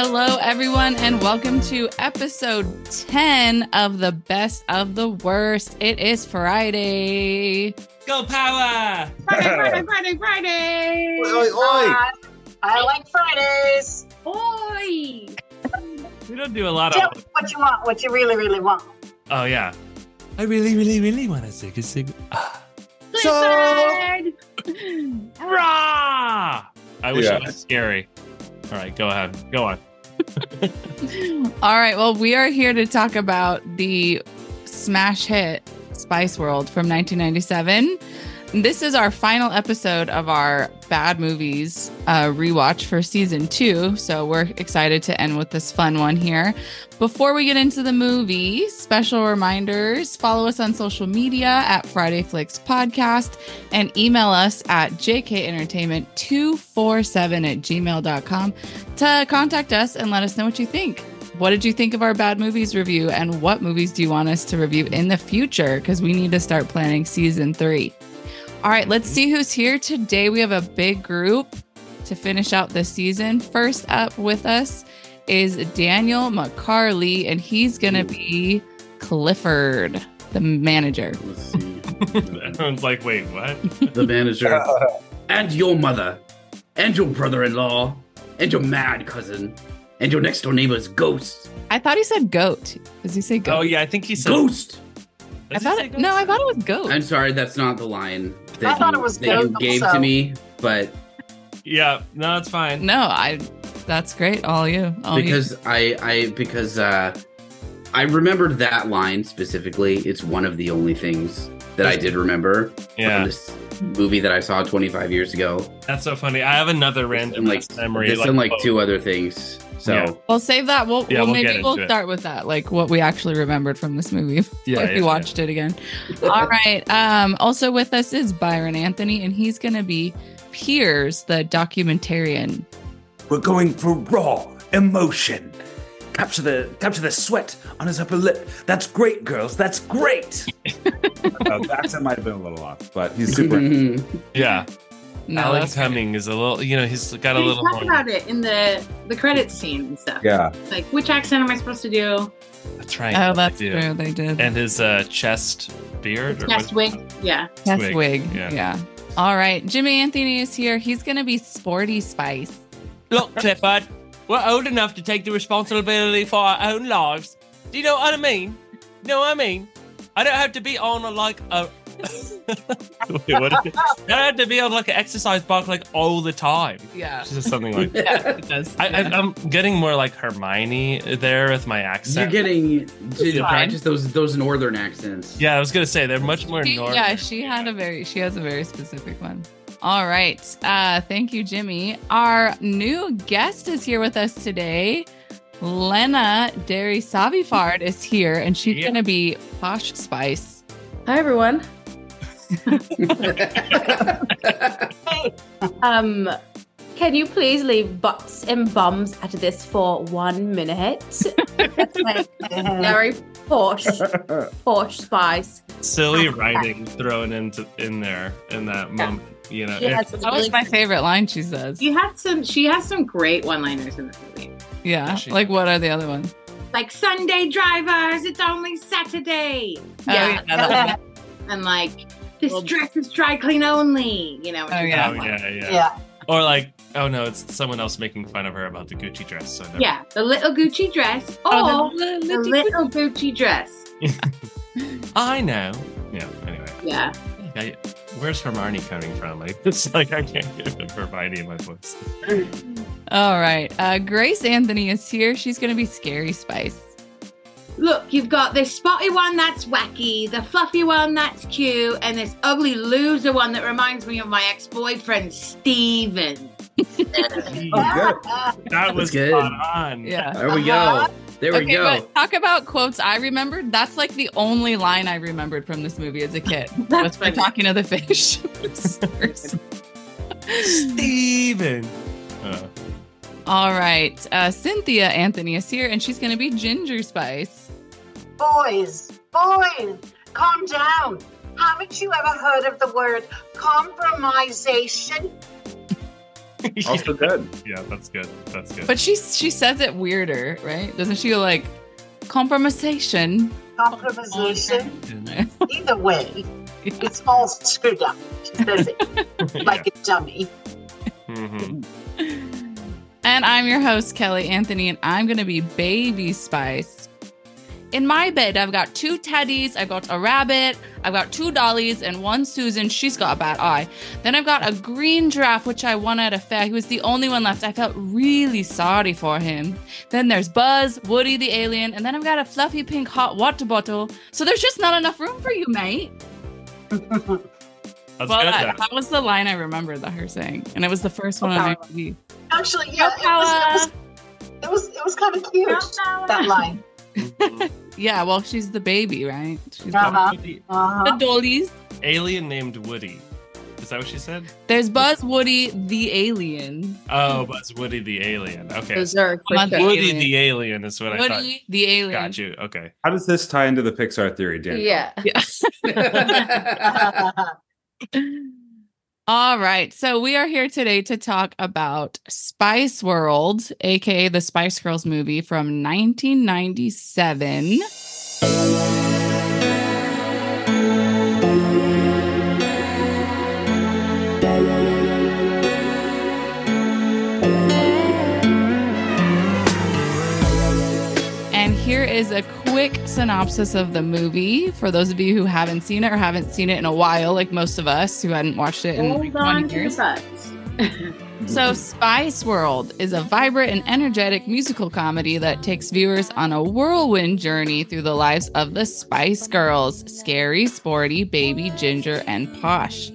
Hello, everyone, and welcome to episode 10 of the best of the worst. It is Friday. Go power! Friday, Friday, Friday, Friday. Oi, oi, oi. I like Fridays. Oi. We don't do a lot Tell of. me what you want, what you really, really want. Oh yeah. I really, really, really want a sing. Ah. Blizzard. Rah! I wish Yeah. it was scary. All right, go ahead. Go on. All right, well, we are here to talk about the smash hit Spice World from 1997. This is our final episode of our bad movies uh, rewatch for season two. So we're excited to end with this fun one here. Before we get into the movie, special reminders follow us on social media at Friday Flicks Podcast and email us at jkentertainment247 at gmail.com to contact us and let us know what you think. What did you think of our bad movies review? And what movies do you want us to review in the future? Because we need to start planning season three. All right, let's see who's here today. We have a big group to finish out the season. First up with us is Daniel McCarley, and he's going to be Clifford, the manager. Let's see. Everyone's like, wait, what? the manager. and your mother. And your brother in law. And your mad cousin. And your next door neighbor's ghost. I thought he said goat. Does he say goat? Oh yeah, I think he said. Ghost! I thought it, ghost? no, I thought it was goat. I'm sorry, that's not the line that, I thought you, it was that you gave also. to me, but Yeah, no, it's fine. no, I. That's great. All you. All you. because I I because uh I remembered that line specifically. It's one of the only things that I did remember from this movie that I saw 25 years ago. that's so funny. I have another random And like memory. this and like quote. two other things. So Yeah. We'll save that. We'll, Yeah, well, we'll maybe we'll into it. start with that, like what we actually remembered from this movie. Yeah, if yeah, we yeah. watched it again. All right. Um, also with us is Byron Anthony, and he's going to be Piers, the documentarian. We're going for raw emotion. Capture the capture the sweat on his upper lip. That's great, girls. That's great. uh, the accent might have been a little off, but he's super. Yeah, No, Alan that's Cumming is a little. You know, he's got a little. talk more- about it in the the credits scene and stuff. yeah. Like, which accent am I supposed to do? That's right. Oh, that's they do. true. They did. And his uh, chest beard. or Chest wig. Yeah. Chest wig, wig. yeah. Yeah. All right. Jimmy Anthony is here. He's going to be Sporty Spice. Look, Clifford, we're old enough to take the responsibility for our own lives. Do you know what I mean? You know what I mean? I don't have to be on a, like a. Wait, what is it? I don't to be on like an exercise bike like all the time. Yeah. It's just something like. Yeah, it does. I, I, I'm getting more like Hermione there with my accent. You're getting to practice those those northern accents. yeah, I was gonna say they're much more She- normal. yeah, she had a very she has a very specific one. All right. Uh thank you, Jimmy. Our new guest is here with us today. Lena Derry Savifard is here and she's Yeah. gonna be Posh Spice. Hi everyone. Um, can you please leave butts and bums out of this for one minute? Very posh, posh spice. Silly writing thrown into in there in that moment. You know, She it- has some That was really- my favorite line she says. You had some. She has some great one-liners in this movie. Yeah. She- Like what are the other ones? Like Sunday drivers, it's only Saturday. Oh, yeah, that and like this Well- dress is dry clean only. You know. Oh, yeah. oh yeah, yeah, yeah. Or like, oh no, it's someone else making fun of her about the Gucci dress. So never- Yeah, the little Gucci dress Oh, the, the the- little Gucci dress. I know. Yeah. Anyway, Yeah. I, where's Hermione coming from? Like, it's like I can't get Hermione in my voice. All right. Uh Grace Anthony is here. She's gonna be Scary Spice. Look, you've got this spotty one that's wacky, the fluffy one that's cute, and this ugly loser one that reminds me of my ex-boyfriend Steven. Oh, That was good. spot on. Yeah. There we go. There we Okay, go. but talk about quotes I remembered. That's like the only line I remembered from this movie as a kid. That's was by talking to the fish. Steven. Uh, All right. Uh, Cynthia Anthony is here, and she's going to be Ginger Spice. Boys, boys, calm down. Haven't you ever heard of the word compromisation? Also good. yeah, that's good. That's good. But she she says it weirder, right? Doesn't she go like compromisation? Compromisation. Either way, it's all screwed up. She says it like a dummy. Mhm. And I'm your host, Kelly Anthony, and I'm going to be Baby Spice. In my bed, I've got two teddies, I've got a rabbit, I've got two dollies, and one Susan. She's got a bad eye. Then I've got a green giraffe, which I won at a fair. He was the only one left. I felt really sorry for him. Then there's Buzz, Woody the alien, and then I've got a fluffy pink hot water bottle. So there's just not enough room for you, mate. That's well, that, that was the line I remember that her saying, and it was the first one on IMDb. Actually, yeah, it was, it was, it was, it was kind of cute. That line. Mhm. Yeah, well, she's the baby, right? She's Uh-huh. Woody- Uh-huh. the dollies. Alien named Woody. Is that what she said? There's Buzz, Woody, the alien. Oh, Buzz Woody the alien. Okay. Those are I'm on quick. the Woody alien. the alien is what I thought. Woody, the alien. Got you. Okay. How does this tie into the Pixar theory, Dan? Yeah. All right. So we are here today to talk about Spice World, aka the Spice Girls movie from 1997. And here is a quick synopsis of the movie for those of you who haven't seen it or haven't seen it in a while, like most of us who hadn't watched it in Hold on 20 to years. So, Spice World is a vibrant and energetic musical comedy that takes viewers on a whirlwind journey through the lives of the Spice Girls scary, sporty, baby, ginger, and posh.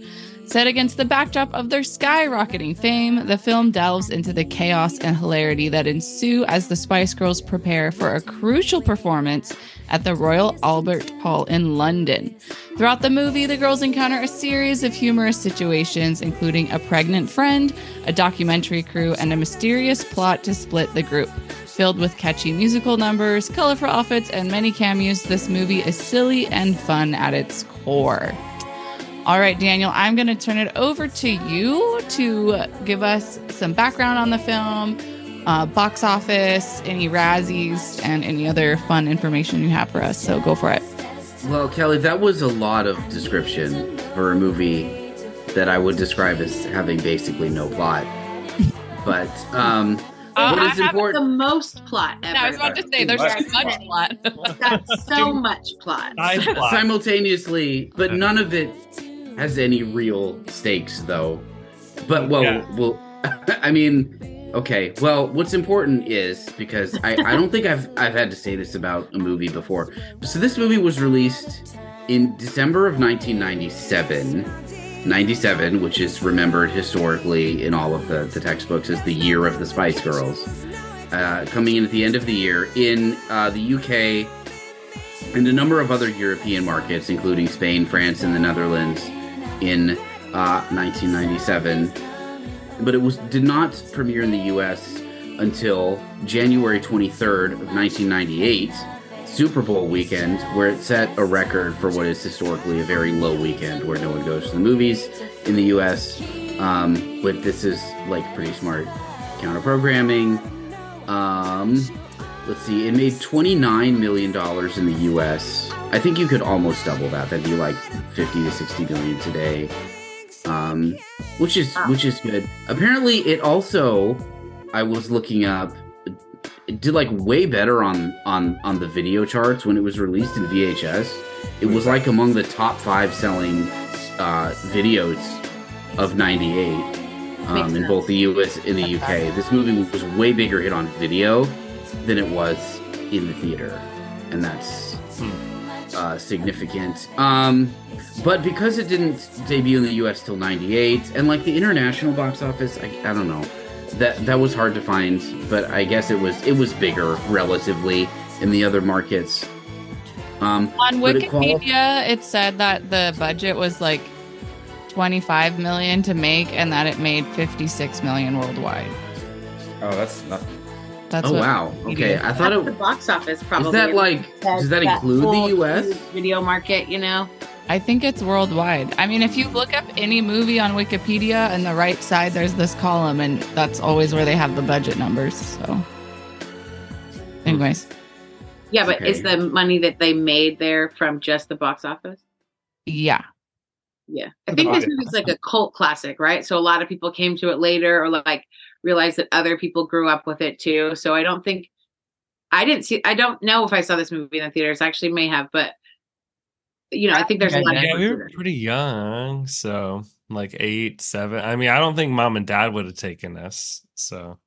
Set against the backdrop of their skyrocketing fame, the film delves into the chaos and hilarity that ensue as the Spice Girls prepare for a crucial performance at the Royal Albert Hall in London. Throughout the movie, the girls encounter a series of humorous situations, including a pregnant friend, a documentary crew, and a mysterious plot to split the group. Filled with catchy musical numbers, colorful outfits, and many cameos, this movie is silly and fun at its core. All right, Daniel, I'm going to turn it over to you to give us some background on the film, uh, box office, any Razzies, and any other fun information you have for us. So go for it. Well, Kelly, that was a lot of description for a movie that I would describe as having basically no plot. But um, Uh, what I is have- The most plot ever. I was about to say, there's Much too much plot. That's so much plot. Plot. simultaneously, but none of it has any real stakes, though. But well, Yeah. well, I mean, okay. Well, what's important is because I, I don't think I've I've had to say this about a movie before. So this movie was released in December of 1997. 97, which is remembered historically in all of the, the textbooks as the year of the Spice Girls. Uh, coming in at the end of the year in uh, the UK and a number of other European markets, including Spain, France, and the Netherlands, in uh, 1997. But it was did not premiere in the U.S. until January 23rd of 1998, Super Bowl weekend, where it set a record for what is historically a very low weekend, where no one goes to the movies in the U.S. Um, but this is like pretty smart counter programming. Um, let's see, it made $29 million in the US. I think you could almost double that. That'd be like 50 to 60 million today. Um, which is which is good. Apparently it also I was looking up it did like way better on on on the video charts when it was released in VHS. It was like among the top 5 selling uh videos of 98 um, in both the US and the UK. This movie was way bigger hit on video than it was in the theater, and that's uh, significant. Um, but because it didn't debut in the U.S. till '98, and like the international box office, I, I don't know, that that was hard to find. But I guess it was it was bigger relatively in the other markets. Um, On but it quali- Wikipedia, it said that the budget was like 25 million to make and that it made 56 million worldwide. Oh, that's nothing. That's oh wow, okay. I thought it was. That's the box office probably. is that like does that include the U.S. video market? You know, I think it's worldwide. I mean, if you look up any movie on Wikipedia, on the right side, there's this column, and that's always where they have the budget numbers. So, hmm. anyways, Yeah, but is the money that they made there from just the box office? yeah. Yeah. I think this movie's like a cult classic, right? So a lot of people came to it later or like realized that other people grew up with it too. So I don't think I didn't see I don't know if I saw this movie in the theaters. I actually may have, but you know, I think there's a lot of Yeah, we were pretty young, so like eight, seven. I mean, I don't think mom and dad would have taken us. So,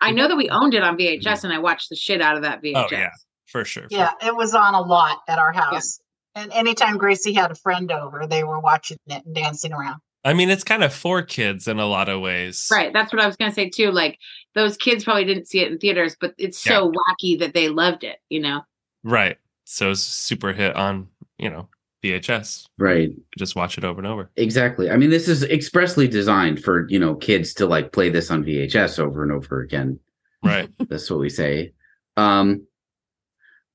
I know that we owned it on VHS mm-hmm. and I watched the shit out of that VHS. oh yeah, for sure. for Yeah, it was on a lot at our house. And anytime Gracie had a friend over, they were watching it and dancing around. I mean, it's kind of for kids in a lot of ways. Right. That's what I was going to say too. Like those kids probably didn't see it in theaters, but it's so wacky that they loved it, you know? Right. So it's super hit on, you know, VHS. Right. Just watch it over and over. Exactly. I mean, this is expressly designed for, you know, kids to like play this on VHS over and over again. Right. That's what we say. Um,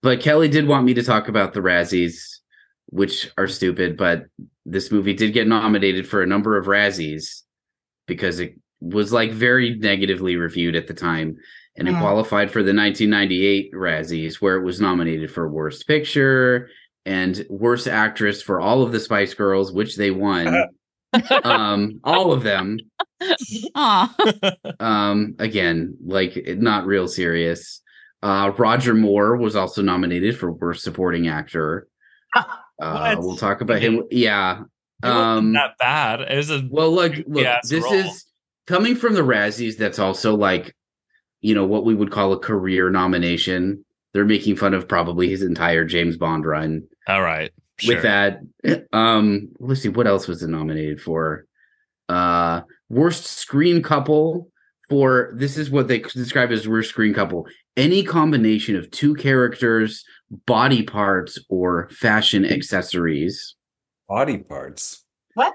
but Kelly did want me to talk about the Razzies, which are stupid, but this movie did get nominated for a number of Razzies because it was like very negatively reviewed at the time. And it Yeah. qualified for the 1998 Razzies, where it was nominated for Worst Picture and Worst Actress for all of the Spice Girls, which they won. um, all of them Aw. um again like not real serious uh roger moore was also nominated for worst supporting actor uh we'll talk about him yeah It wasn't um bad. It was a well look look this role. is coming from the razzies that's also like you know what we would call a career nomination they're making fun of probably his entire james bond run all right. Sure. with that um let's see what else was it nominated for uh worst screen couple for this is what they describe as worst screen couple any combination of two characters body parts or fashion accessories Body parts. What?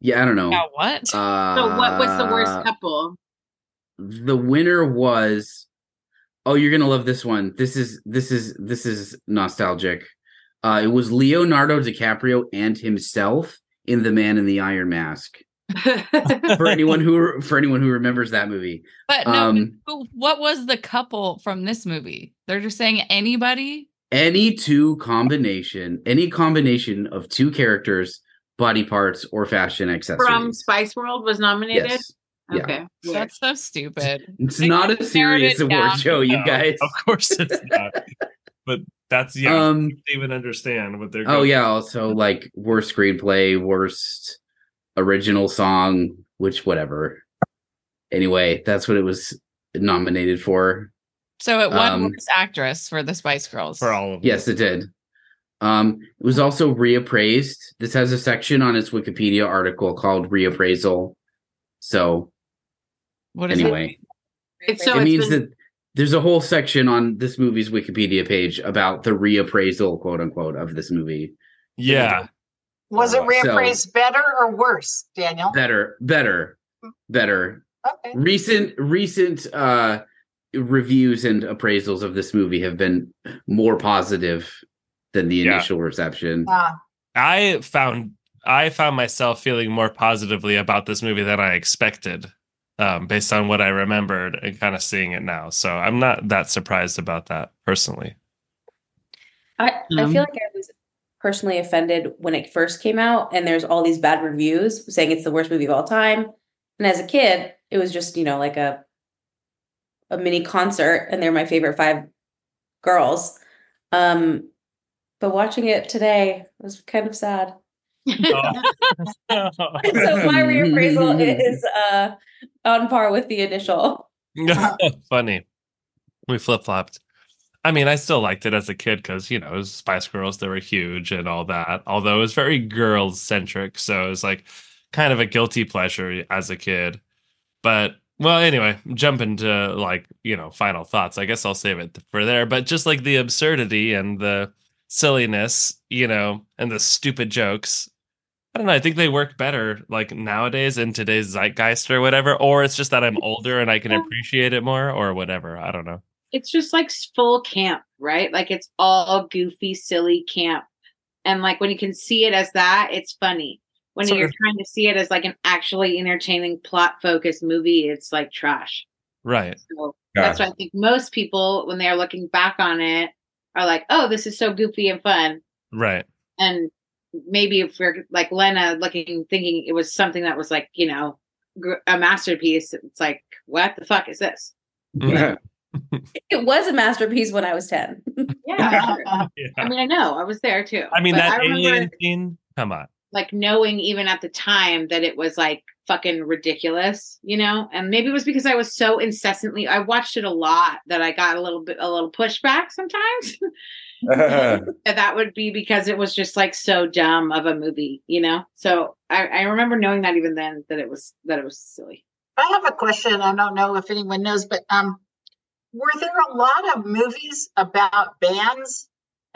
Yeah i don't know Yeah, what? uh So what was the worst couple? the winner was oh you're gonna love this one this is this is this is nostalgic uh it was leonardo dicaprio and himself in the man in the iron mask for anyone who for anyone who remembers that movie but no, um what was the couple from this movie? They're just saying anybody? Any two combination any combination of two characters body parts or fashion accessories From Spice World was nominated? yes. Okay. Weird. That's so stupid. it's They not a serious award down. show you No, guys Of course it's not. but that's yeah. um I don't even understand what they're. Oh going- yeah, also like worst screenplay, worst original song, which whatever. Anyway, that's what it was nominated for. So it won Um, worst actress for the Spice Girls. for all of them. Yes, it did. Um, it was also reappraised. This has a section on its Wikipedia article called reappraisal. So What is anyway, It's so it it's means been- that there's a whole section on this movie's Wikipedia page about the reappraisal, quote unquote, of this movie. Yeah. Was it So- reappraised better or worse, Daniel? Better, better, better. Okay. recent recent uh reviews and appraisals of this movie have been more positive than the Yeah. initial reception Uh, I found I found myself feeling more positively about this movie than I expected, um, based on what I remembered and kind of seeing it now. So I'm not that surprised about that personally. I, I Um, feel like I was personally offended when it first came out and there's all these bad reviews saying it's the worst movie of all time. And as a kid, it was just, you know, like a a mini concert and they're my favorite five girls. Um but watching it today was kind of sad. Oh. so my reappraisal is uh on par with the initial. Funny. We flip flopped. I mean, I still liked it as a kid because, you know, it Spice Girls, they were huge and all that. Although it was very girls centric. So it was like kind of a guilty pleasure as a kid. But, well, anyway, jump into like, you know, final thoughts. I guess I'll save it for there. But just like the absurdity and the silliness, you know, and the stupid jokes. I don't know. I think they work better like nowadays in today's zeitgeist or whatever. Or it's just that I'm older and I can appreciate it more or whatever. I don't know. it's just like full camp, right? Like it's all goofy, silly camp. And like when you can see it as that, it's funny. When Sort you're of. trying to see it as like an actually entertaining plot focused movie, it's like trash. Right. So that's why I think most people, when they're looking back on it, are like, "Oh, this is so goofy and fun." Right. And maybe if we're like Lena looking, thinking it was something that was like, you know, gr- a masterpiece, it's like, what the fuck is this? Mm-hmm. It was a masterpiece when I was 10. Yeah. Yeah. I mean, I know I was there too. I mean But that remember, alien scene. Come on. Like knowing even at the time that it was like fucking ridiculous, you know. And maybe it was because I was so incessantly. I watched it a lot that I got a little bit a little pushback sometimes. And that would be because it was just like so dumb of a movie, you know. So I, I remember knowing that even then that it was that it was silly. I have a question. I don't know if anyone knows, but um, were there a lot of movies about bands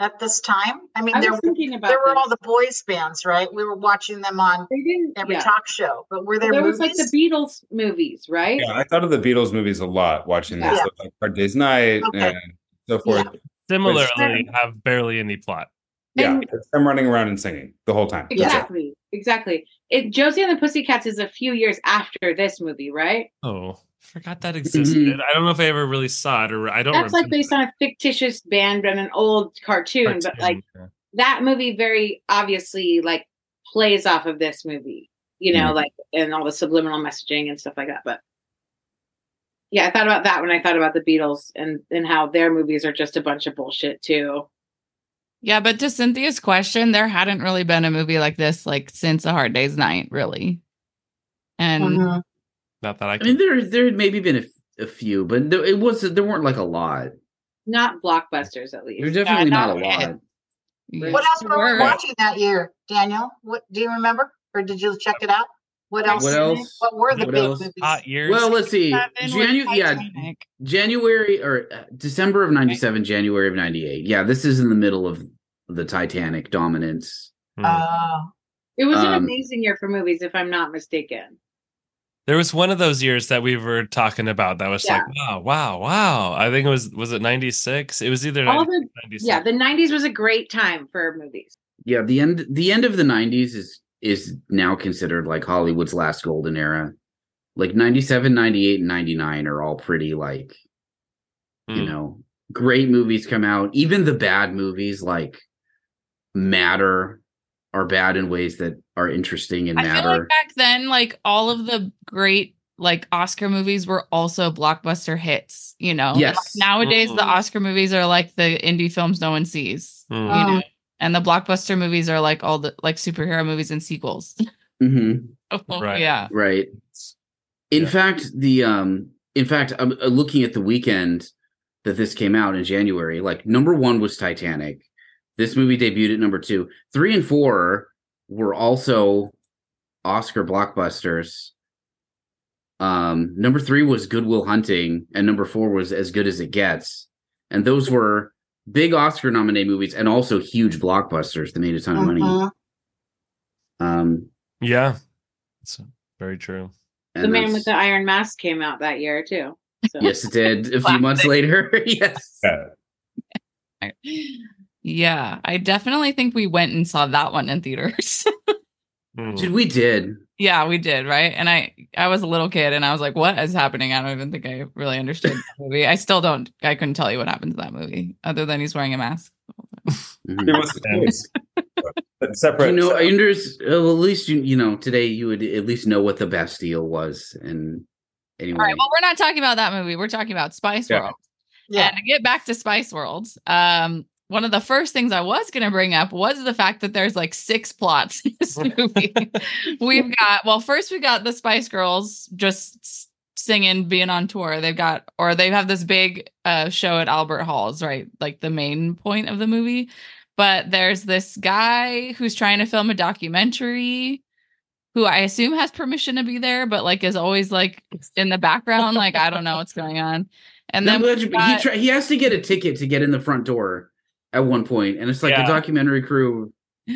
at this time? I mean, I there thinking about there were all the boys bands, right? We were watching them on They didn't. every yeah. talk show. But were there, There was like the Beatles movies, right? yeah, I thought of the Beatles movies a lot watching this, Yeah. like Hard Day's Night Okay. and so forth. Similarly, have barely any plot. Yeah, And- it's them running around and singing the whole time. That's it. Exactly. Exactly. It Josie and the Pussycats is a few years after this movie, right? Oh, forgot that existed. I don't know if I ever really saw it, or I don't. That's like remember based on a fictitious band from an old cartoon, but like cartoon. that movie very obviously like plays off of this movie, you know, Mhm. like and all the subliminal messaging and stuff like that. But yeah, I thought about that when I thought about the Beatles and and how their movies are just a bunch of bullshit too. Yeah, but to Cynthia's question, there hadn't really been a movie like this like since A Hard Day's Night, really. And Mhm. Not that I I mean, there there had maybe been a, a few, but there, it was there weren't like a lot. Not blockbusters at least. There's definitely not not a lot. Yeah, What else were we watching that year, Daniel? What do you remember, or did you check it out? What else? What else? What were the What big else? movies? Hot years. Well, let's see. Seven with Janu- yeah, January or uh, December of 97, January of 98. Yeah, this is in the middle of the Titanic dominance. Hmm. Uh, It was an Um, amazing year for movies, if I'm not mistaken. There was one of those years that we were talking about that was like, wow, wow, wow. I think it was was it 96? It was either All the 96. yeah, the '90s was a great time for movies. Yeah, the end the end of the 90s is is now considered like Hollywood's last golden era. Like 97, 98 and 99 are all pretty like you Hmm. know, great movies come out. Even the bad movies like matter are bad in ways that are interesting and I feel matter. like back then, like all of the great like Oscar movies were also blockbuster hits, you know? Yes. Like, nowadays the Mhm. Oscar movies are like the indie films no one sees. Hmm. You Oh. know? And the blockbuster movies are like all the like superhero movies and sequels. Mhm. Right. Yeah. Right. In Yeah. fact, the um in fact, I'm uh, looking at the weekend that this came out in January. Like number 1 was Titanic. This movie debuted at number 2. 3 and 4 were also Oscar blockbusters. Um number 3 was Good Will Hunting and number 4 was As Good as It Gets. And those were big Oscar nominated movies and also huge blockbusters that made a ton of money. mhm. Um Yeah. It's very true. The Man with the Iron Mask came out that year too. So. Yes, it did. A few months later. yes. Yeah. Yeah. I definitely think we went and saw that one in theaters. Hmm. Dude, we did. yeah, we did, right? And I I was a little kid and I was like, what is happening? I don't even think I really understood the movie. I still don't I couldn't tell you what happens in that movie other than he's wearing a mask. Mhm. It was And- but separate. You know, I separate- understand. Well, at least you, you know, today you would at least know what the Bastille was, and anyway, All right. Well, we're not talking about that movie. We're talking about Spice Yeah. World. Yeah. And to get back to Spice World, um, one of the first things I was going to bring up was the fact that there's like six plots in this movie. We've got, well, first we got the Spice Girls just singing, being on tour. They've got, or they have this big uh, show at Albert Halls, right? Like the main point of the movie. But there's this guy who's trying to film a documentary who I assume has permission to be there, but like is always like in the background. Like, I don't know what's going on. And No, then he got- try, he has to get a ticket to get in the front door at one point, and it's like Yeah. the documentary crew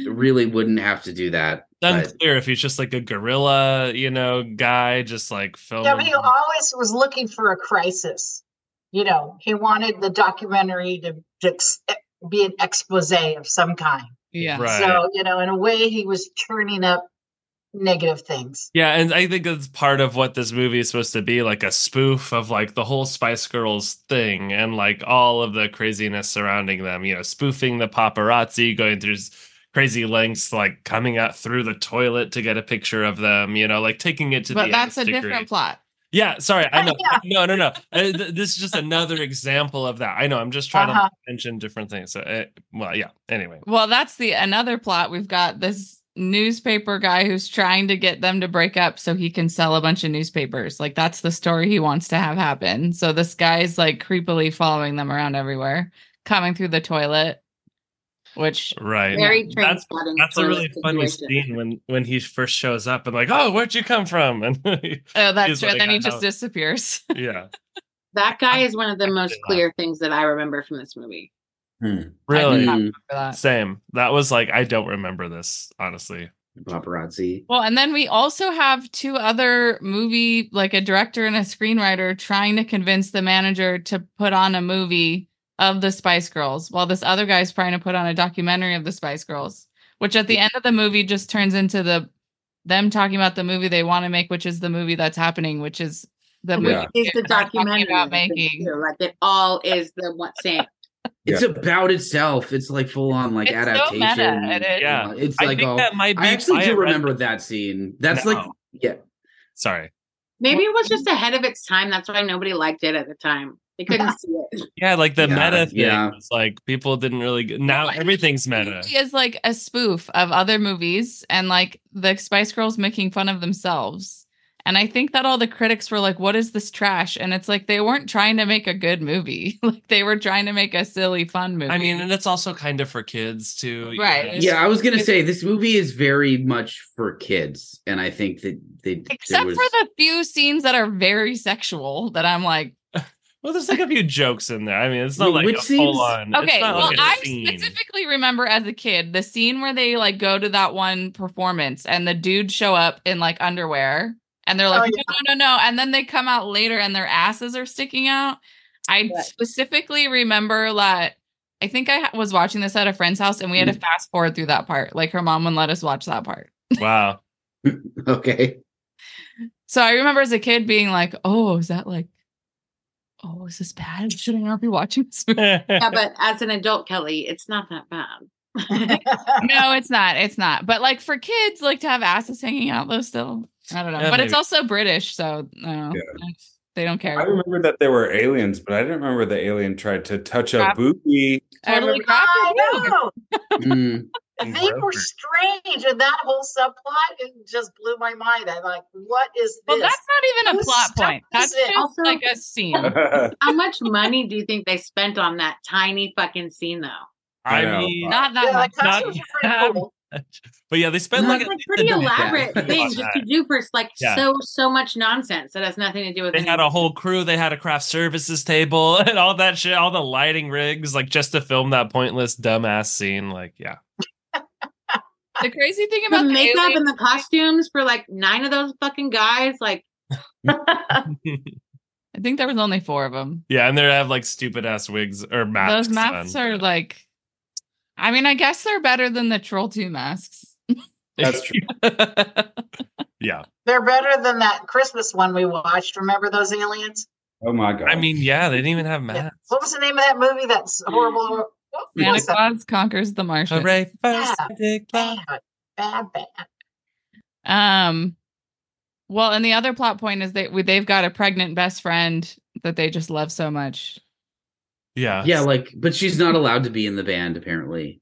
really wouldn't have to do that. It's but- unclear if he's just like a gorilla, you know, guy, just like filming. Yeah, but he always was looking for a crisis. You know, he wanted the documentary to, to eh, be an expose of some kind. Yeah. Right. So, you know, in a way, he was turning up negative things. Yeah, and I think it's part of what this movie is supposed to be like a spoof of like the whole Spice Girls thing and like all of the craziness surrounding them, you know, spoofing the paparazzi, going through crazy lengths, like coming out through the toilet to get a picture of them, you know, like taking it to the But the that's a degree. different plot. Yeah, sorry, I know. Yeah. No, no, no. Uh, this is just another example of that. I know. I'm just trying Uh-huh. to mention different things. So, uh, well, yeah. Anyway, Well, that's the another plot. We've got this newspaper guy who's trying to get them to break up so he can sell a bunch of newspapers. Like that's the story he wants to have happen. So this guy's like creepily following them around everywhere, coming through the toilet, which right. Very That's that's a toilet really funny scene when when he first shows up and like, oh, where'd you come from? And oh, that's He's true. like, then he just disappears. yeah, That guy is one of the most clear things that I remember from this movie. Hmm. Really. not Mm, remember that. Same. That was like I don't remember this honestly. paparazzi. Well, and then we also have two other movie, like a director and a screenwriter, trying to convince the manager to put on a movie of the Spice Girls, while this other guy's trying to put on a documentary of the Spice Girls, which at the end of the movie just turns into the them talking about the movie they want to make, which is the movie that's happening, which is the movie Yeah. Is the documentary about making. Like it all is the one same. It's Yeah. about itself. It's like full on like It's so adaptation. meta, it is. Yeah. It's I like think all, that might be. I actually do it read- remember that scene. That's like yeah. Sorry. Maybe it was just ahead of its time. That's why nobody liked it at the time. They couldn't see it. Yeah, like the Yeah, meta thing. yeah. was like people didn't really. Now Well, everything's meta. is like a spoof of other movies and like the Spice Girls making fun of themselves. And I think that all the critics were like, what is this trash? And it's like they weren't trying to make a good movie. like they were trying to make a silly, fun movie. I mean, and it's also kind of for kids too. Right. know? Yeah, I was gonna say this movie is very much for kids, and I think that they except was- for the few scenes that are very sexual that I'm like, Well, there's like a few jokes in there. I mean, it's not like which a scenes? full on. okay, well, like a I scene. specifically remember as a kid the scene where they like go to that one performance and the dude show up in like underwear and they're like, Oh, no, yeah. no, no, no. And then they come out later and their asses are sticking out. I Right. specifically remember that I think I was watching this at a friend's house and we had to mm-hmm. fast forward through that part. Like her mom wouldn't let us watch that part. Wow. okay. So I remember as a kid being like, oh, is that like, oh, is this bad? Should I not be watching this movie? Yeah, but as an adult, Kelly, it's not that bad. no, it's not. It's not. But like for kids, like to have asses hanging out though, still, I don't know. Yeah, but it's also British, so no, they don't care. I remember that there were aliens, but I didn't remember the alien tried to touch a Crap. booby. I Totally remember I that. know. Mm, They were strange, and that whole subplot it just blew my mind. I'm like, what is this? Well, that's not even a Whose plot point. That's just Also- like a scene. How much money do you think they spent on that tiny fucking scene, though? I I know. mean, Not that yeah, much. the costumes are pretty cool. but yeah, they spend It's like, like, at pretty elaborate Yeah. thing just to do for like Yeah. so so much nonsense that has nothing to do with. They had a whole crew. They had a craft services table and all that shit, all the lighting rigs, like just to film that pointless dumbass scene. Like, yeah, The crazy thing the about the, makeup alien- and the costumes for like nine of those fucking guys. Like, I think there was only four of them. yeah, and they have like stupid ass wigs or masks. Those masks on. are like, I mean, I guess they're better than the Troll Two masks. That's true. yeah, They're better than that Christmas one we watched. Remember those aliens? Oh my god! I mean, yeah, they didn't even have Yeah. masks. What was the name of that movie? That's horrible. What Santa? Claus conquers the Martian. Hooray for Yeah. Bad, bad, bad. Um, well, and the other plot point is that we- they've got a pregnant best friend that they just love so much. Yeah, yeah, like, but she's not allowed to be in the band apparently.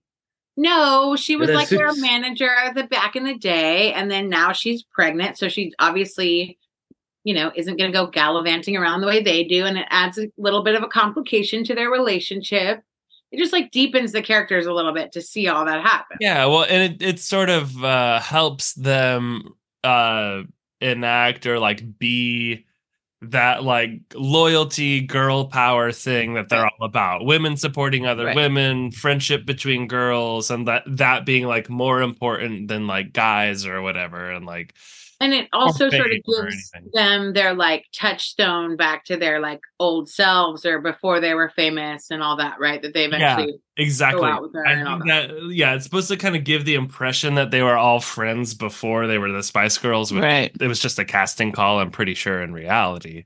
no, she was like their manager at the back in the day, and then now she's pregnant, so she obviously, you know, isn't going to go gallivanting around the way they do, and it adds a little bit of a complication to their relationship. It just like deepens the characters a little bit to see all that happen. Yeah, well, and it, it sort of uh, helps them uh, enact or like be that like loyalty girl power thing that they're all about women supporting other Right. women friendship between girls and that that being like more important than like guys or whatever and like And it also sort of gives them their like touchstone back to their like old selves or before they were famous and all that, right? That they Yeah. eventually exactly. go out with her I and all think that yeah, it's supposed to kind of give the impression that they were all friends before they were the Spice Girls. Right. It was just a casting call, I'm pretty sure, in reality.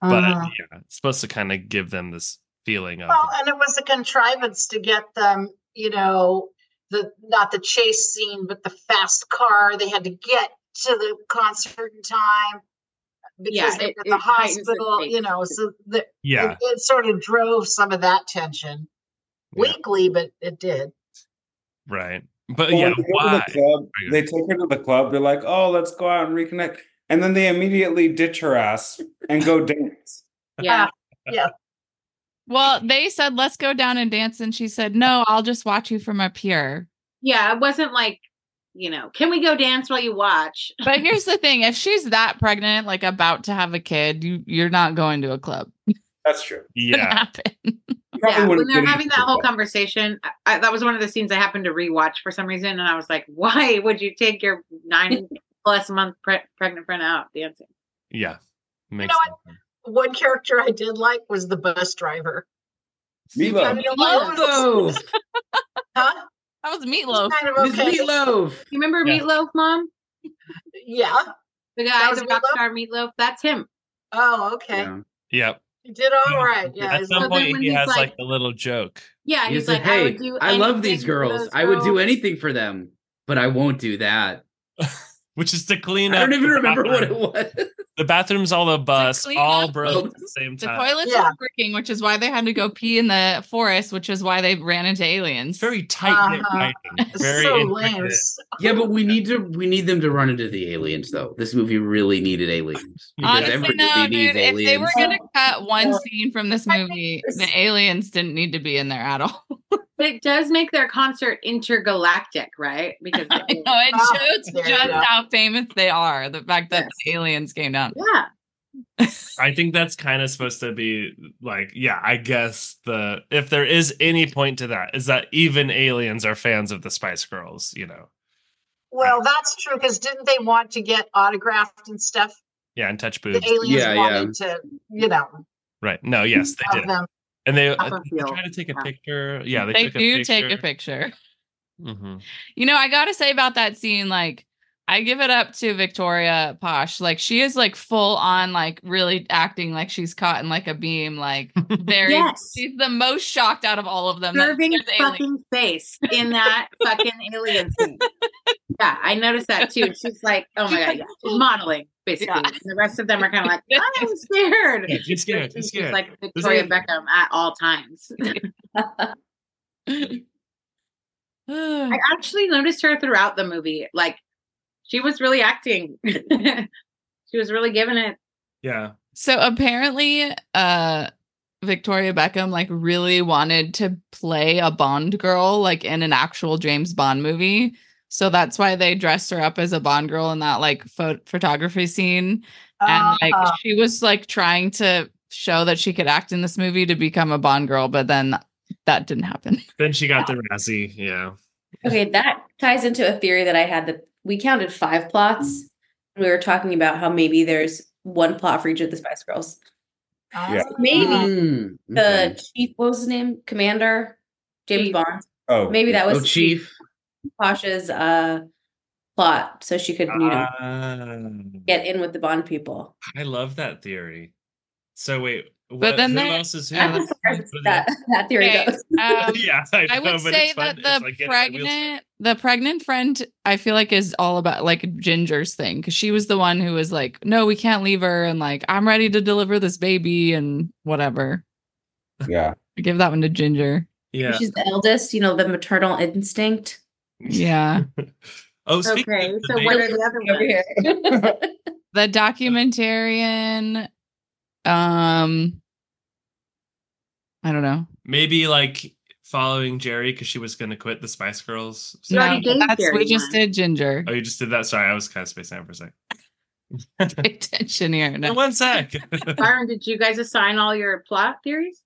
But Uh, yeah, it's supposed to kind of give them this feeling of well, and it was a contrivance to get them, you know, the not the chase scene, but the fast car. They had to get to the concert in time because Yeah, they it- were at the heightens the hospital, you know. So the, yeah, it, it sort of drove some of that tension yeah, weakly, but it did. right. But Well, yeah, they why? the club, they take her to the club. They're like, "Oh, let's go out and reconnect," and then they immediately ditch her ass and go dance. Yeah. yeah. Well, they said, let's go down and dance. And she said, no, I'll just watch you from up here. Yeah. It wasn't like, you know, can we go dance while you watch? But here's the thing if she's that pregnant, like about to have a kid, you, you're not going to a club. That's true. Yeah, yeah, when they're having that whole conversation, I, I, that was one of the scenes I happened to rewatch for some reason, and I was like, "Why would you take your nine plus month pre- pregnant friend out dancing?" yeah. Makes know sense. One character I did like was the bus driver. I Meatloaf. mean, Meatloaf. Huh? That was meatloaf. Kind of Miss okay. Meatloaf. You remember Yeah. Meatloaf, Mom? Yeah. The guy, was the rock Meatloaf? star Meatloaf. That's him. Oh, okay. Yeah. Yep. He did all right. Yeah. At some then point, he has like, like- a little joke. Yeah, He he's said, like, I "Hey, would do. I love these anything girls. I would do anything for them, but I won't do that." Which is to clean up. I don't even remember what it was. The bathrooms on the bus all up broke the- at the same time. The toilets Yeah. were working, which is why they had to go pee in the forest, which is why they ran into aliens. Very tight knit Uh-huh. writing. Very so intricate. lame. Yeah, but we need to we need them to run into the aliens though. This movie really needed aliens. Honestly, no, movie needs dude. If they were gonna cut one scene from this movie, the aliens didn't need to be in there at all. But it does make their concert intergalactic, right? Because I know it Oh, shows there just go. how famous they are. The fact that Yes. the aliens came down. yeah, I think that's kind of supposed to be like, yeah, I guess the if there is any point to that is that even aliens are fans of the Spice Girls, you know. Well, that's true because didn't they want to get autographed and stuff? Yeah, and touch The aliens Yeah, wanted to, you know, Right. No, yes, they did. them. And they, Up I a they field. to take a Yeah. picture. Yeah, they, They, took do a take a picture. picture. Mhm. You know, I gotta say about that scene, like, I give it up to Victoria Posh. Like, she is like full on, like, really acting like she's caught in like a beam. Like, very, Yes. she's the most shocked out of all of them. serving there's aliens. fucking face in that fucking alien scene. Yeah, I noticed that too. She's like, oh my god, yeah. she's modeling basically. Yeah. The rest of them are kind of like, I'm scared. Yeah, she's scared. She's She's scared. like Victoria like- Beckham at all times. I actually noticed her throughout the movie. Like, she was really acting. she was really giving it. Yeah. So apparently, uh Victoria Beckham like really wanted to play a Bond girl like in an actual James Bond movie. So that's why they dressed her up as a Bond girl in that like pho- photography scene. And like Uh, she was like trying to show that she could act in this movie to become a Bond girl, but then that didn't happen. Then she got the Razzie. Yeah. Okay, that ties into a theory that I had that we counted five plots. We were talking about how maybe there's one plot for each of the Spice Girls. Yeah. Maybe Mm, the okay. chief, what was his name? Commander James Chief. Bond. Oh, Maybe that was Oh, Chief. Posh's uh plot, so she could, you know, Ah, get in with the Bond people. I love that theory. So wait, But then who they- else is who? I'm What surprised are that that theory Okay, goes. um, yeah, I, I would but say it's fun. that It's the like getting my pregnant the pregnant friend I feel like is all about like Ginger's thing because she was the one who was like, no, we can't leave her, and like I'm ready to deliver this baby and whatever. yeah. I give that one to Ginger. Yeah. She's the eldest, you know, the maternal instinct. Yeah, Oh, speaking Okay, of the so baby- what are the other Over ones? here. the documentarian. Um, I don't know. maybe like following Geri because she was going to quit the Spice Girls. So- You already that's Geri we just one. did Ginger. Oh, you just did that. Sorry, I was kind of spacing out for a second. Pay attention here. No. One sec. Byron, did you guys assign all your plot theories?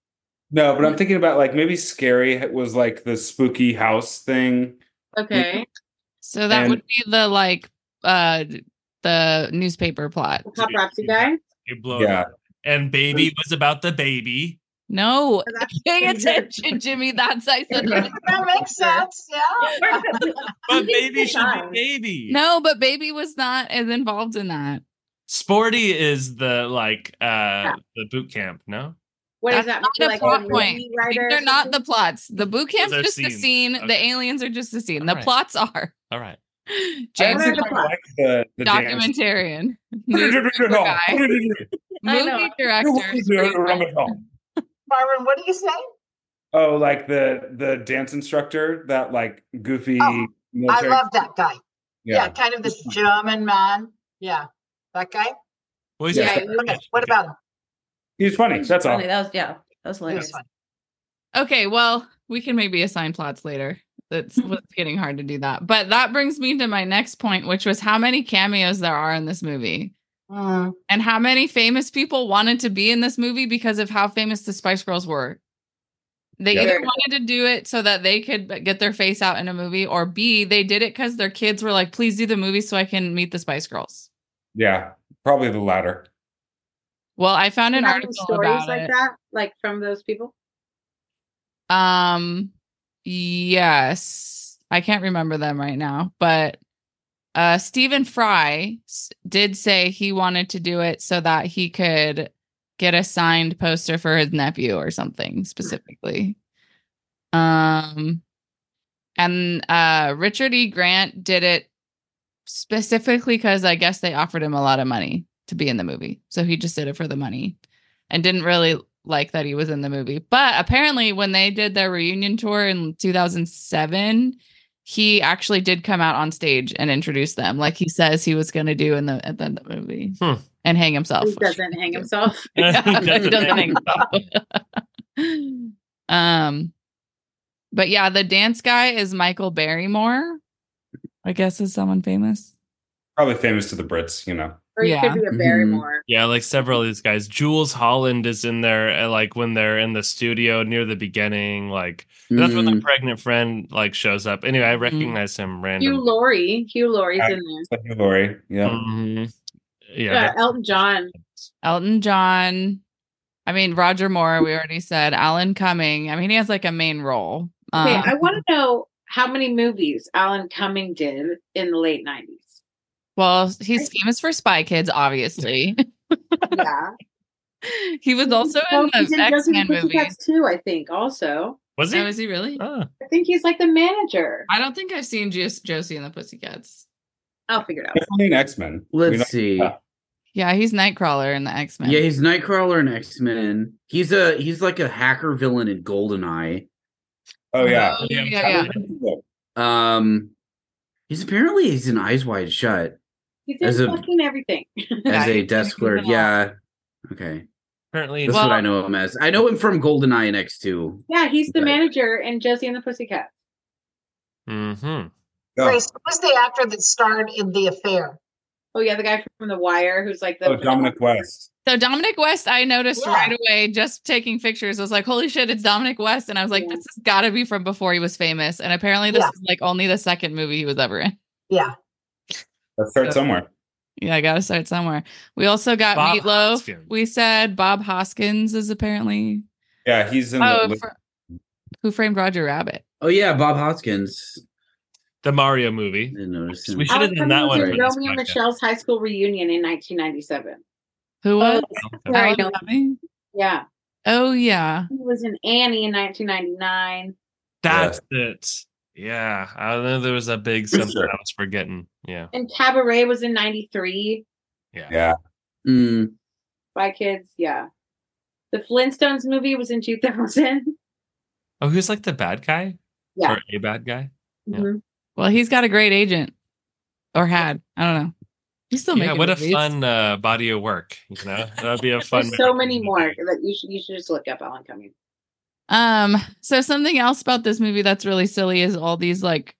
No, but I'm thinking about like maybe scary was like the spooky house thing. Okay. So that And- would be the like uh the newspaper plot. The paparazzi guy? you blow Yeah. it. And baby was about the baby. No, So pay attention, Jimmy. That's I said. that. That makes sense. Yeah. But baby should be baby. No, but baby was not as involved in that. Sporty is the like uh the boot camp, no? What is That's that? not maybe a like plot a point. movie They're not the plots. The boot camp's are just the scenes. scene. The aliens are just the scene. The Alright. plots are. All right. James What is the like the, the documentarian. Newspaper guy. I know. Movie director. Byron, what do you say? Oh, like the the dance instructor, that like goofy. Oh, I love that guy. Yeah, Yeah, kind of this German man. Yeah, that guy. Well, he's Yeah. Okay, what about him? He's funny. That's all. Funny, That was yeah. That was He was hilarious. Okay, well, we can maybe assign plots later. That's what's getting hard to do that. But that brings me to my next point, which was how many cameos there are in this movie. Mm, And how many famous people wanted to be in this movie because of how famous the Spice Girls were. They Yeah. either wanted to do it so that they could get their face out in a movie, or B, they did it because their kids were like, please do the movie so I can meet the Spice Girls. Yeah, probably the latter. Well, I found an article stories about like it. that, like from those people. Um, yes, I can't remember them right now, but uh, Stephen Fry s- did say he wanted to do it so that he could get a signed poster for his nephew or something specifically. Um, and uh, Richard E. Grant did it specifically because I guess they offered him a lot of money to be in the movie, so he just did it for the money and didn't really like that he was in the movie. But apparently, when they did their reunion tour in 2007, he actually did come out on stage and introduce them, like he says he was going to do in the at the end of the movie, Hmm. and hang himself. He doesn't hang himself. Yeah, He he doesn't doesn't hang hang himself. um, but yeah, the dance guy is Michael Barrymore. I guess is someone famous. Probably famous to the Brits, you know. Or he Yeah. could be a Mhm. Yeah, like several of these guys. Jools Holland is in there, uh, like when they're in the studio near the beginning. Like that's when the Mm. pregnant friend like shows up. Anyway, I recognize him Hugh random. Laurie. Hugh Laurie's Yeah. in there. Hugh Laurie, yeah. Mhm. Yeah, Yeah, Elton John. Elton John. I mean, Roger Moore, we already said. Alan Cumming. I mean, he has like a main role. Okay, Um, I want to know how many movies Alan Cumming did in the late nineties. Well, he's famous for Spy Kids, obviously. Yeah, he was also Well, in he's the X Men the movie. Too. I think also. was he? Oh, is he really? Ah. I think he's like the manager. I don't think I've seen just Josie and the Pussycats. I'll figure it out. Definitely an X Men. Let's see. Yeah, he's Nightcrawler in the X Men. Yeah, he's Nightcrawler in X Men. He's a he's like a hacker villain in Goldeneye. Oh yeah. Oh, yeah, yeah. Um, he's apparently he's in Eyes Wide Shut He's As a- fucking everything. as Yeah, a desk clerk. Yeah. Okay, Apparently, that's Well- what I know him as. I know him from Goldeneye and X Two. yeah, he's the Right. manager in Josie and the Pussycats. hmm Grace, who was the actor that starred in The Affair? Oh yeah, the guy from The Wire who's like the Oh, Dominic West. So Dominic West, I noticed Yeah. right away just taking pictures. I was like, "Holy shit, it's Dominic West!" And I was like, Yeah. "This has got to be from before he was famous." And apparently, this Yeah. is like only the second movie he was ever in. Yeah. Let's start So- somewhere. Yeah, I got to start somewhere. We also got Bob Meatloaf. Hoskins. We said Bob Hoskins is apparently Yeah, he's in oh, the. fr- Who Framed Roger Rabbit? Oh yeah, Bob Hoskins. the Mario movie. Didn't. We should have Alan done that Cumming one. was for in this Romeo and. Michelle's high school reunion in 1997. Who oh, was? Okay. I Alan Yeah, Oh yeah. he was in Annie in 1999. That's it. Yeah, I know there was a big something Sure. I was forgetting. Yeah, And Cabaret was in 93. yeah. Yeah. Mm, Spy Kids, yeah. The Flintstones movie was in 2000. Oh, who's like the bad guy? Yeah. or a bad guy? Yeah. Mhm. Well, he's got a great agent, or had. I don't know. He's still yeah, making. what a fun uh, body of work. You know, that'd be a fun. There's so many more that you should you should just look up Alan Cumming. Um, so something else about this movie that's really silly is all these like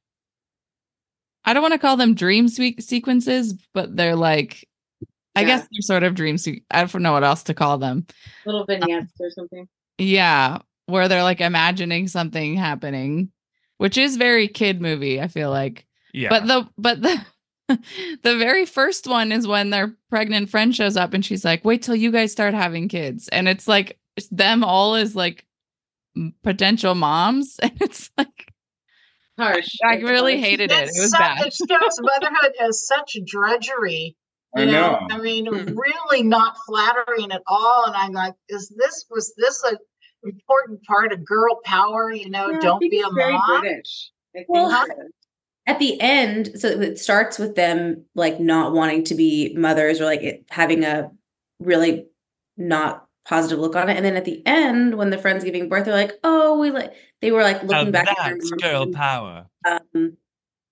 I don't want to call them dream se- sequences, but they're like I guess they're sort of dream se- I don't know what else to call them. Little vignettes or something. Yeah, where they're like imagining something happening, which is very kid movie, I feel like. Yeah, But the but the the very first one is when their pregnant friend shows up and she's like, "Wait till you guys start having kids." And it's like them all is like m- potential moms, and it's like Harsh. I It's really harsh. hated it. It It's was su- bad. It shows motherhood as such drudgery. I you know. I mean, Hmm. really not flattering at all. And I'm like, is this was this an important part of girl power? You know, Yeah, don't be a very mom. British. Well, at the end so it starts with them like not wanting to be mothers or like it, having a really not positive look on it and then at the end when the friends giving birth they're like oh we like they were like Now looking back at their that's mom's, girl power. um yeah,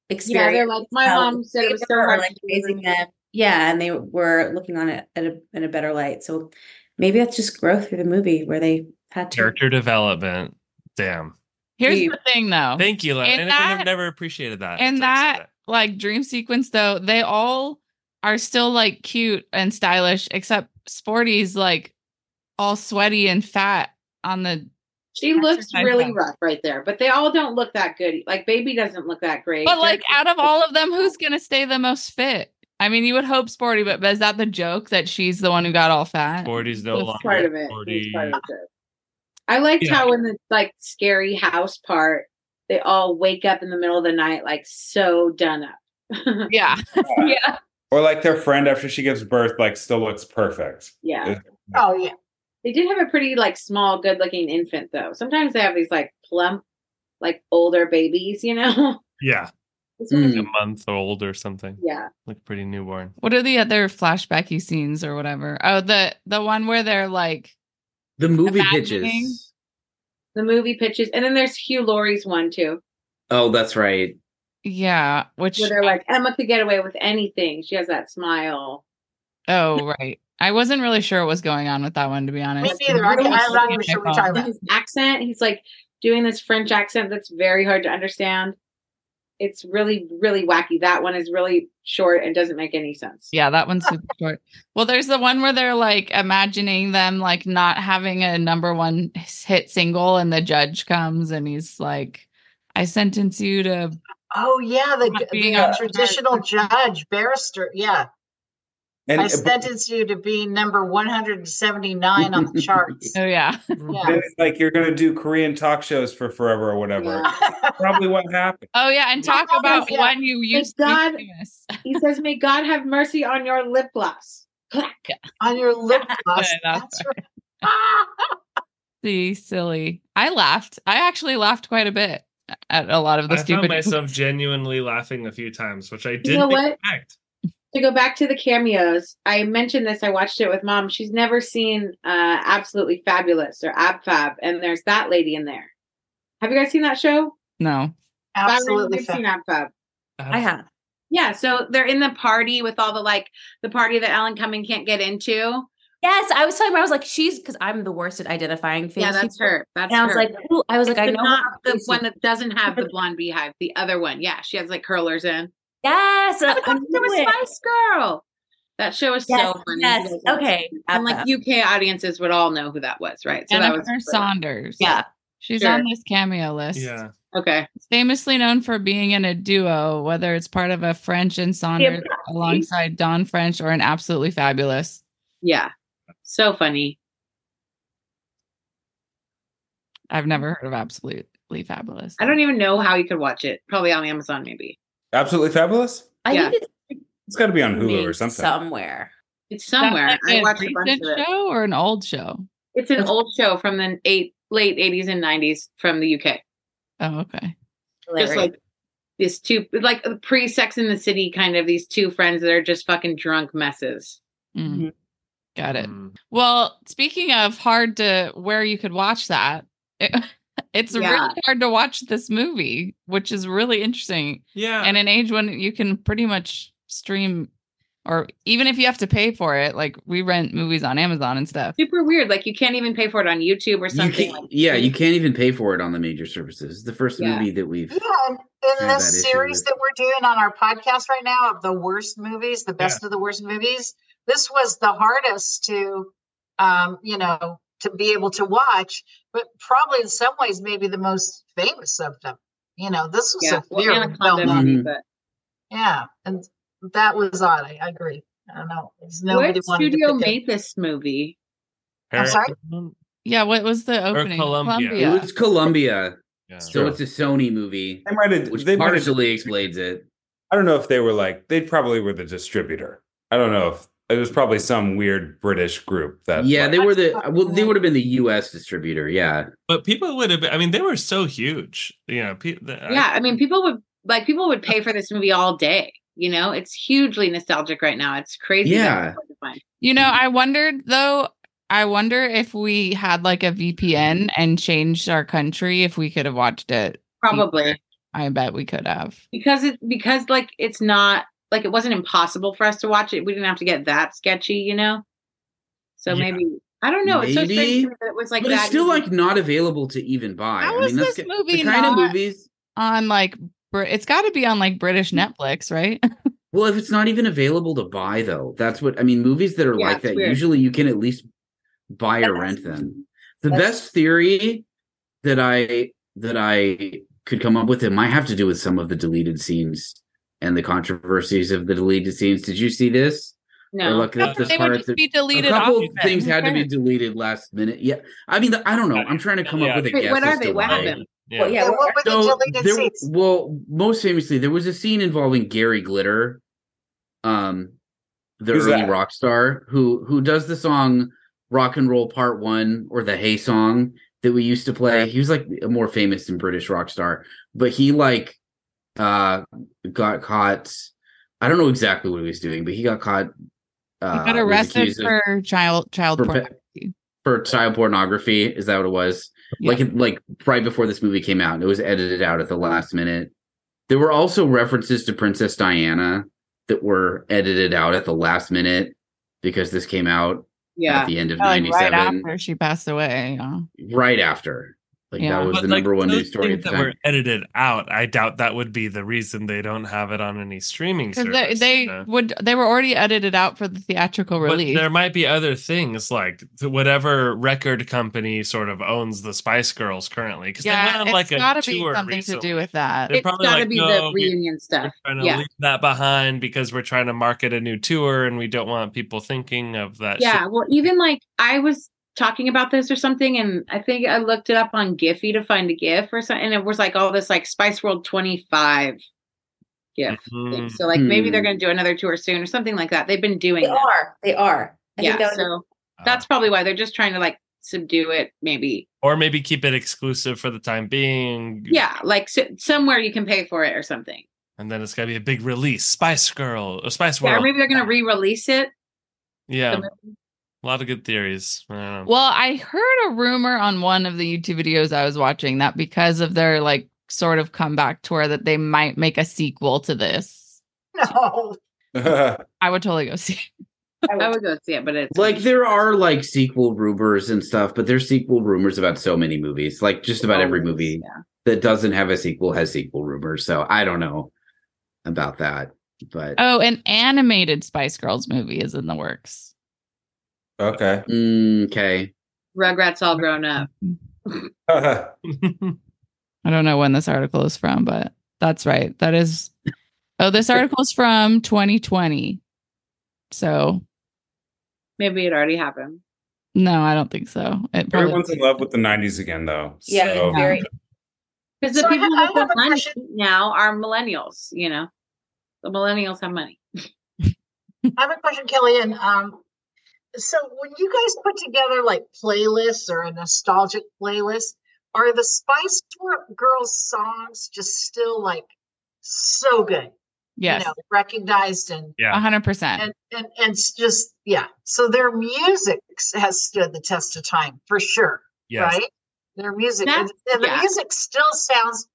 experience they're like, my how mom said it was so hard. like raising them. them yeah and they were looking on it at a, in a better light so maybe that's just growth through the movie where they had to Character development. Damn. Here's Deep. the thing, though. Thank you, Len. And And I've never appreciated that. and So that like dream sequence though they all are still like cute and stylish except sporty's like all sweaty and fat on the She looks really bag. rough right there, but they all don't look that good. Like baby doesn't look that great. but like out of all of them who's gonna stay the most fit i mean you would hope sporty but is that the joke that she's the one who got all fat Sporty's no It's longer part of it. Sporty. It's part of it. I liked Yeah. how in the like scary house part, they all wake up in the middle of the night like so done up. yeah yeah Or like their friend after she gives birth, like still looks perfect. yeah. Oh yeah. They did have a pretty like small, good looking infant though. Sometimes they have these like plump, like older babies, you know? Yeah. This one- Like Mm. a month old or something. Yeah. Like pretty newborn. what are the other flashbacky scenes or whatever oh the the one where they're like The movie Imagining- pitches. The movie pitches. And then there's Hugh Laurie's one too, Oh, that's right. yeah which where they're like, Emma could get away with anything. She has that smile. oh right i wasn't really sure what was going on with that one to be honest Me neither. I, really I'm not even sure what you're talking about. his accent, he's like doing this French accent that's very hard to understand. It's really, really wacky. That one is really short and doesn't make any sense. Yeah, that one's super short. Well, there's the one where they're like imagining them like not having a number one hit single, and the judge comes and he's like, "I sentence you to." Oh yeah, the, Not being the on- traditional judge barrister. Yeah, And I but sentence you to be number 179 on the charts. Oh yeah, Yeah. then it's like you're gonna do Korean talk shows for forever or whatever. Yeah. Probably what happened. oh yeah, and talk about yeah. when you used to God. be famous. He says, May God have mercy on your lip gloss. Clack. on your lip gloss. Yeah, that's That's right. See, silly. I laughed. I actually laughed quite a bit at a lot of the I found myself genuinely laughing a few times, which I didn't what? expect. To go back to the cameos, I mentioned this. I watched it with mom. She's never seen uh, Absolutely Fabulous or Ab Fab, and there's that lady in there. Have you guys seen that show? no, Absolutely. you've seen fa- Ab Fab. i have Yeah, so they're in the party with all the like the party that Alan Cumming can't get into. yes i was telling her i was like she's because i'm the worst at identifying things Yeah, that's her. That's and i was her. like ooh, i was like i know not her the one that doesn't have the blonde beehive. The other one, yeah, she has like curlers in. Yes I the knew was it. Spice Girl. That show is yes, so funny. yes. okay And like UK audiences would all know who that was, right? So that Jennifer was Saunders. yeah she's Sure. on this cameo list. Yeah. okay. famously known for being in a duo, whether it's part of a French and Saunders Yeah. alongside Dawn French or an absolutely fabulous. Yeah, so funny. I've never heard of absolutely fabulous. I don't even know how you could watch it. Probably on Amazon, maybe. Absolutely fabulous. i Yeah. think it's It's got to be on Hulu or something. somewhere It's somewhere. like I a watched a bunch recent of it. show or an old show? It's an old show from the eight late eighties and nineties from the UK. Oh, okay. Just like these two, like pre Sex in the City, kind of these two friends that are just fucking drunk messes. Mm. Mhm. Got it. Mm. Well, speaking of hard to where you could watch that, it, it's Yeah. really hard to watch this movie, which is really interesting. Yeah. And an age when you can pretty much stream, or even if you have to pay for it, like we rent movies on Amazon and stuff. Super weird. Like you can't even pay for it on YouTube or something. can't, like yeah, you can't even pay for it on the major services. It's the first Yeah. movie that we've. Yeah, and in this that series with- that we're doing on our podcast right now of the worst movies, the best of the worst movies, this was the hardest to, um, you know, to be able to watch, but probably in some ways maybe the most famous of them. You know, this was yeah, a well, very Anaconda well known. maybe, Mhm. but Yeah, and that was odd. I, I agree. I don't know. It's nobody what wanted studio to pick it. made this movie? I'm sorry? Yeah, what was the opening? Columbia. It was Columbia, Yeah. so it's a Sony movie, They might have. which They partially explains it. I don't know if they were like. They probably were the distributor. I don't know if it was probably some weird British group that. Yeah, like, they were the well, they would have been the U.S. distributor. Yeah, But people would have been, I mean, they were so huge. You know, pe- the, Yeah, I mean, people would like people would pay for this movie all day. You know, it's hugely nostalgic right now. It's crazy. Yeah. it's hard to find. You know, I wondered though. I wonder if we had like a VPN and changed our country, if we could have watched it. Probably I bet we could have. because it because like it's not like it wasn't impossible for us to watch it. We didn't have to get that sketchy, you know. So Yeah. maybe I don't know. It's so strange that it was like but it's still easy. like not available to even buy. How I mean, that's this ki- movie the kind of movies. On like, it's got to be on like British hmm. Netflix, right? Well, if it's not even available to buy, though, that's what I mean. Movies that are Yeah, like that, weird. usually you can at least buy or rent them. The that's- best theory that I that I could come up with it might have to do with some of the deleted scenes and the controversies of the deleted scenes. Did you see this? Or no. look at this they part would at just the- be a couple of of things had to be deleted last minute. Yeah, I mean, I don't know. I'm trying to come Yeah. up with a Wait, guess. what are they? What why. happened? yeah. Well, yeah, Yeah, what were the So deleted there, scenes? well, most famously, there was a scene involving Gary Glitter, um, the Who's early that? rock star who who does the song "Rock and Roll Part One" or the "Hey" song that we used to play. He was like a more famous than British rock star, but he like uh got caught. I don't know exactly what he was doing, but he got caught. Uh, He got arrested accused of- for child child for pornography. for child pornography. Is that what it was? Yeah. Like, like right before this movie came out, and it was edited out at the last minute. There were also references to Princess Diana that were edited out at the last minute because this came out Yeah. at the end of Yeah, like right '97, after she passed away. Yeah. right after. Like Yeah. that was But, the like, number one those news story at things the that time. were edited out. I doubt that would be the reason they don't have it on any streaming Because service. they, they you know? would they were already edited out for the theatrical But release. there might be other things like whatever record company sort of owns the Spice Girls currently. Because they went yeah, on it's like a got to be tour something recently. to do with that. They're It's probably got to like, be "No, the we- reunion We're stuff. trying to Yeah. leave that behind because we're trying to market a new tour and we don't want people thinking of that. Yeah. shit. Well, even like I was talking about this or something, and I think I looked it up on Giphy to find a GIF or something, and it was like all this like Spice World 25 GIF. thing. Mhm. So like maybe they're Hmm. going to do another tour soon or something like that. They've been doing They that. are. They are. I Yeah. think that was, So that's probably why they're just trying to like subdue it. Maybe. Or maybe keep it exclusive for the time being. Yeah. Like so, somewhere you can pay for it or something. And then it's going to be a big release. Spice Girl or Spice Yeah. Or World. maybe they're going to re-release it. Yeah. The A lot of good theories. I. Well, I heard a rumor on one of the YouTube videos I was watching that because of their like sort of comeback tour that they might make a sequel to this. No. I would totally go see. it. I would- I would go see it, but it's Like there are like sequel rumors and stuff, but there's sequel rumors about so many movies. Like just about every movie Yeah. that doesn't have a sequel has sequel rumors. So I don't know about that. But Oh, an animated Spice Girls movie is in the works. Okay. okay. Rugrats all grown up. I don't know when this article is from, but that's right. That is. Oh, this article is from 2020. So Maybe it already happened. no, I don't think so. It probably, Everyone's in love with the '90s again, though. yeah, So- very. Because the So people ha- I with the have money question. now are millennials, you know. The millennials have money. I have a question, Kellyanne. Um, so when you guys put together like playlists or a nostalgic playlist, are the Spice Girls songs just still like so good? yes, You know, recognized and Yeah. 100%. and and and it's just yeah. So their music has stood the test of time for sure, yes. right? Their music and, and the yeah. music still sounds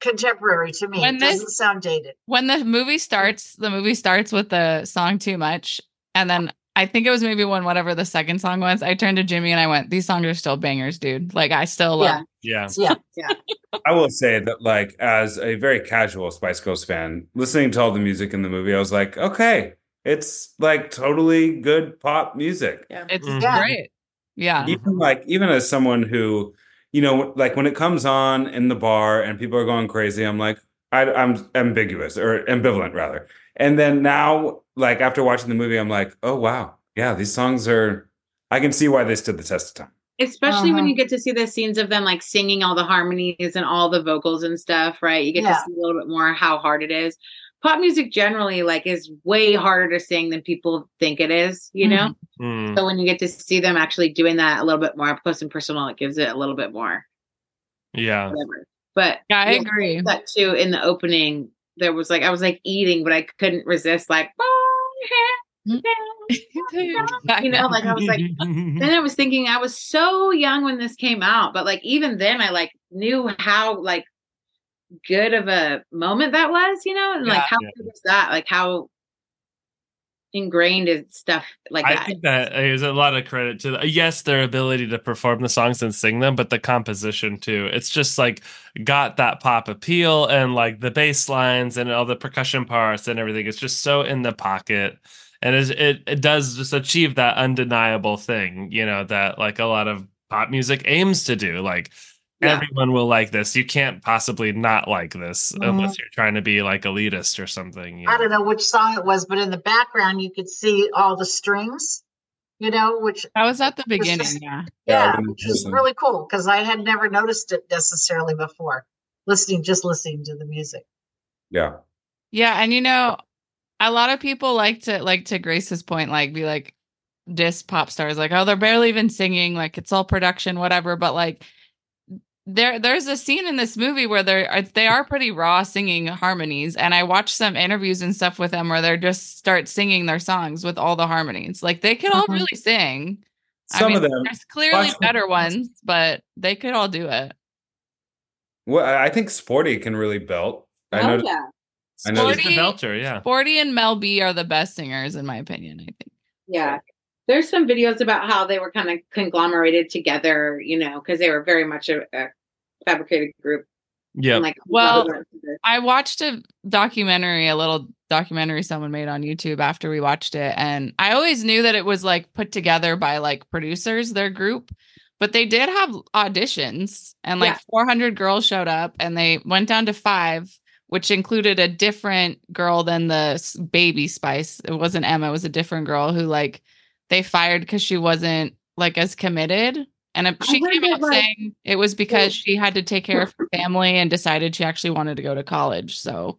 contemporary to me. When it this- doesn't sound dated. when the movie starts, the movie starts with the song Too Much. And then I think it was maybe when whatever the second song was, I turned to Jimmy and I went, These songs are still bangers, dude. Like, I still love Yeah. Yeah. Yeah. I will say that, like, as a very casual Spice Girls fan, listening to all the music in the movie, I was like, okay, it's like totally good pop music. Yeah. It's Mhm. Great. Yeah. Even like, even as someone who, you know, like when it comes on in the bar and people are going crazy, I'm like, I, I'm ambiguous or ambivalent rather. And then now, like after watching the movie, I'm like, oh wow, yeah, these songs are. I can see why they stood the test of time. especially when Uh-huh. you get to see the scenes of them like singing all the harmonies and all the vocals and stuff, right? You get Yeah. to see a little bit more how hard it is. Pop music generally like is way harder to sing than people think it is, you know? Mm. So when you get to see them actually doing that a little bit more up close and personal, it gives it a little bit more Yeah. whatever. But Yeah, I agree. that too in the opening, there was like I was like eating, but I couldn't resist like you know, like I was like then I was thinking I was so young when this came out, but like even then I like knew how like good of a moment that was, you know, and like Yeah. how Yeah. good was that? Like how ingrained is stuff like I that. think that is a lot of credit to the, yes their ability to perform the songs and sing them, but the composition too. It's just like got that pop appeal and like the bass lines and all the percussion parts and everything. It's just so in the pocket, and it, it does just achieve that undeniable thing, you know, that like a lot of pop music aims to do. Like Yeah. everyone will like this. You can't possibly not like this Mhm. unless you're trying to be like elitist or something. you I know? don't know which song it was, but in the background you could see all the strings, you know, which I was at the beginning. just- Yeah. yeah, when which is really cool because I had never noticed it necessarily before. Listening, just listening to the music. Yeah. Yeah, and you know, a lot of people like to like to Grace's point, like be like diss pop stars, like, oh, they're barely even singing, like it's all production, whatever. But like there there's a scene in this movie where they're uh, they are pretty raw singing harmonies. And I watched some interviews and stuff with them where they're just start singing their songs with all the harmonies. Like they could all Mhm. really sing. Some I mean, of them. there's clearly watch- better ones, but they could all do it. Well, I I think Sporty can really belt. I know. Oh, yeah. I know. He's the Sporty- belter, yeah. Sporty and Mel B are the best singers, in my opinion, I think. Yeah. There's some videos about how they were kind of conglomerated together, you know, because they were very much a, a fabricated group. Yeah. And like, Well, well, I watched a documentary, a little documentary someone made on YouTube after we watched it. And I always knew that it was like put together by like producers, their group, but they did have auditions and like Yeah. 400 girls showed up and they went down to five, which included a different girl than the baby Spice. It wasn't Emma, it was a different girl who like they fired because she wasn't like as committed. And she came out like- saying it was because she had to take care of her family and decided she actually wanted to go to college. So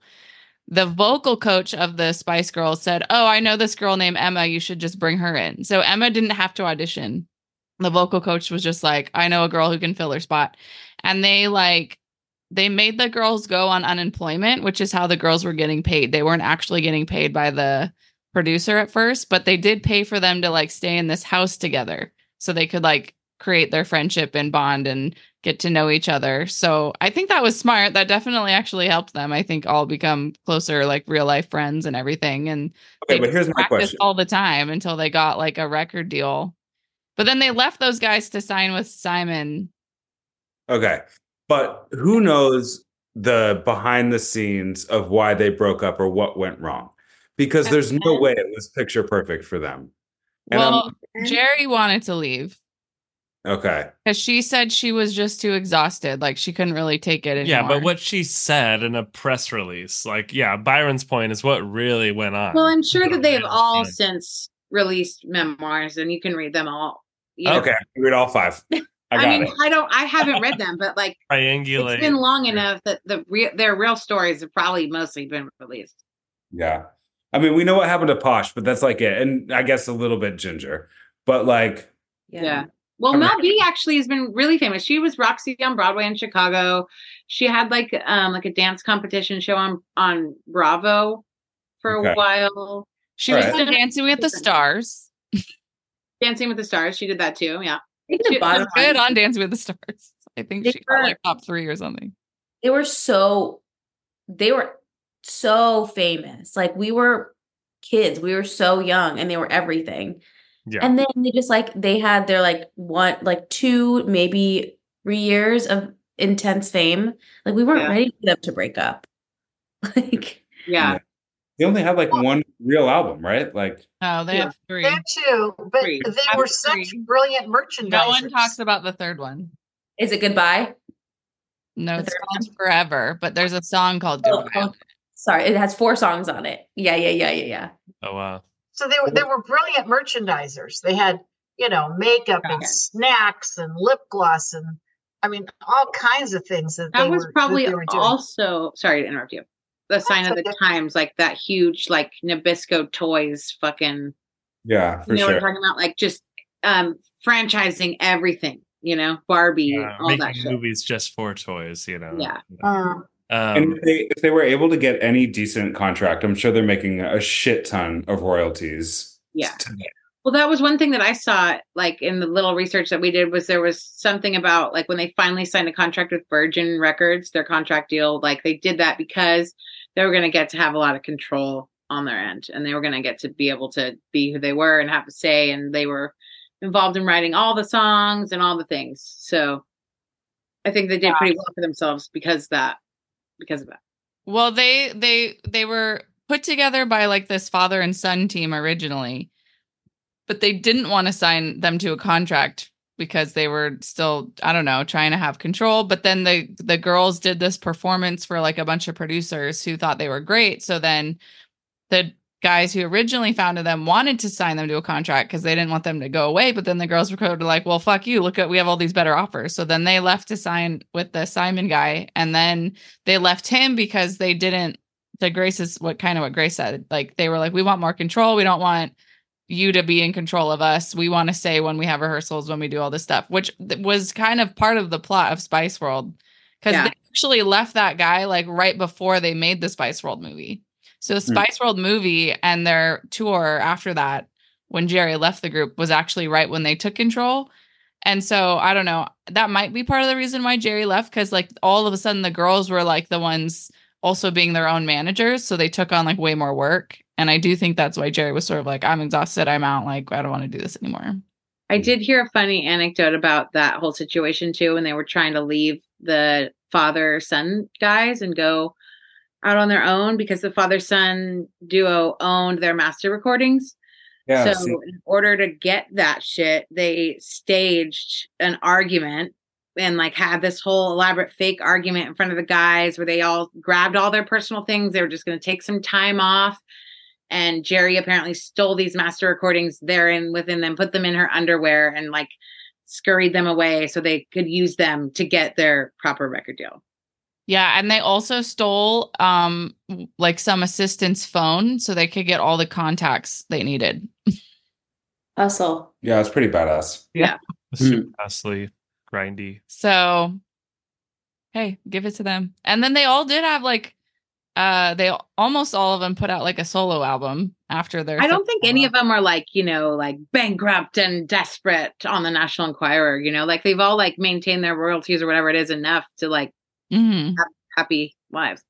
the vocal coach of the Spice Girls said, Oh, I know this girl named Emma. You should just bring her in. So Emma didn't have to audition. The vocal coach was just like, I know a girl who can fill her spot. And they like, they made the girls go on unemployment, which is how the girls were getting paid. They weren't actually getting paid by the producer at first, but they did pay for them to like stay in this house together so they could like create their friendship and bond and get to know each other. So I think that was smart. That definitely actually helped them. I think all become closer, like real life friends and everything. And Okay, but here's my question. all the time until they got like a record deal. But then they left those guys to sign with Simon. Okay. But who knows the behind the scenes of why they broke up or what went wrong? Because there's no way it was picture perfect for them. And I'm- Well, Geri wanted to leave Okay. because she said she was just too exhausted. Like she couldn't really take it anymore. Yeah, but what she said in a press release, like, yeah, Byron's point is what really went on. well, I'm sure that they have all Yeah. since released memoirs and you can read them all. you know. Okay. Read all five. I I, mean, it. I don't, I haven't read them, but like triangulate. it's been long enough that the real, their real stories have probably mostly been released. Yeah. I mean, we know what happened to Posh, but that's like it. And I guess a little bit Ginger. But like, Yeah. Well, I mean- Mel B actually has been really famous. She was Roxy on Broadway in Chicago. She had like um like a dance competition show on on Bravo for Okay. a while. she was Alright. on Dancing with the Stars. Dancing with the Stars, she did that too. Yeah. I think She- bottom Good on Dancing with the Stars. I think They she got were- like top three or something. they were so they were so famous. Like we were kids, we were so young, and they were everything. Yeah. And then they just like they had their like one like two maybe three years of intense fame. Like we weren't Yeah. ready for them to break up. Like Yeah. Yeah. they only had like one real album, right? Like, Oh, they Yeah. have three. That two, but Three. they Have were three. such brilliant merchandisers. No one talks about the third one. is it goodbye? No, The it's third called Forever, but there's a song called Oh, Goodbye. oh, sorry, it has four songs on it. Yeah, yeah, yeah, yeah, yeah. oh wow. So they were they were brilliant merchandisers. They had you know, makeup and snacks and lip gloss and I mean all kinds of things that That they was were, that probably they were doing. also sorry to interrupt you. The sign of the okay. times, like that huge, like Nabisco toys, fucking. Yeah, for you know what sure. I'm talking about? Like just um franchising everything. You know, Barbie, Uh, all that shit. movies just for toys, you know. Yeah. Uh, And Um, if they, if they were able to get any decent contract, I'm sure they're making a shit ton of royalties. Yeah. today. Well, that was one thing that I saw, like in the little research that we did, was there was something about like when they finally signed a contract with Virgin Records, their contract deal, like they did that because they were going to get to have a lot of control on their end, and they were going to get to be able to be who they were and have a say, and they were involved in writing all the songs and all the things. So I think they did pretty well for themselves because that, because of that. Well, they they they were put together by like this father and son team originally, but they didn't want to sign them to a contract because they were still I don't know trying to have control. But then the the girls did this performance for like a bunch of producers who thought they were great. So then the guys who originally founded them wanted to sign them to a contract because they didn't want them to go away. But then the girls were kind of like, "Well, fuck you! Look at we have all these better offers." So then they left to sign with the Simon guy, and then they left him because they didn't the grace is what kind of what grace said like they were like we want more control we don't want you to be in control of us we want to say when we have rehearsals when we do all this stuff which was kind of part of the plot of spice world because Yeah. they actually left that guy like right before they made the spice world movie so the hmm. spice world movie and their tour after that when geri left the group was actually right when they took control and so I don't know. That might be part of the reason why Geri left because like all of a sudden the girls were like the ones also being their own managers, so they took on like way more work. And I do think that's why Geri was sort of like, I'm exhausted, I'm out, like I don't want to do this anymore. I did hear a funny anecdote about that whole situation too when they were trying to leave the father son guys and go out on their own because the father son duo owned their master recordings. Yeah. so see- in order to get that shit, they staged an argument and like had this whole elaborate fake argument in front of the guys where they all grabbed all their personal things. They were just going to take some time off. And Geri apparently stole these master recordings there and within them, put them in her underwear, and like scurried them away so they could use them to get their proper record deal. Yeah, and they also stole um like some assistant's phone so they could get all the contacts they needed. Hustle. yeah, it's pretty badass. Yeah. Super costly, grindy. So hey, give it to them. And then they all did have like uh they almost all of them put out like a solo album after their I don't think any of them are like, you know, like bankrupt and desperate on the National Enquirer, you know, like they've all like maintained their royalties or whatever it is enough to like Mhm. happy lives.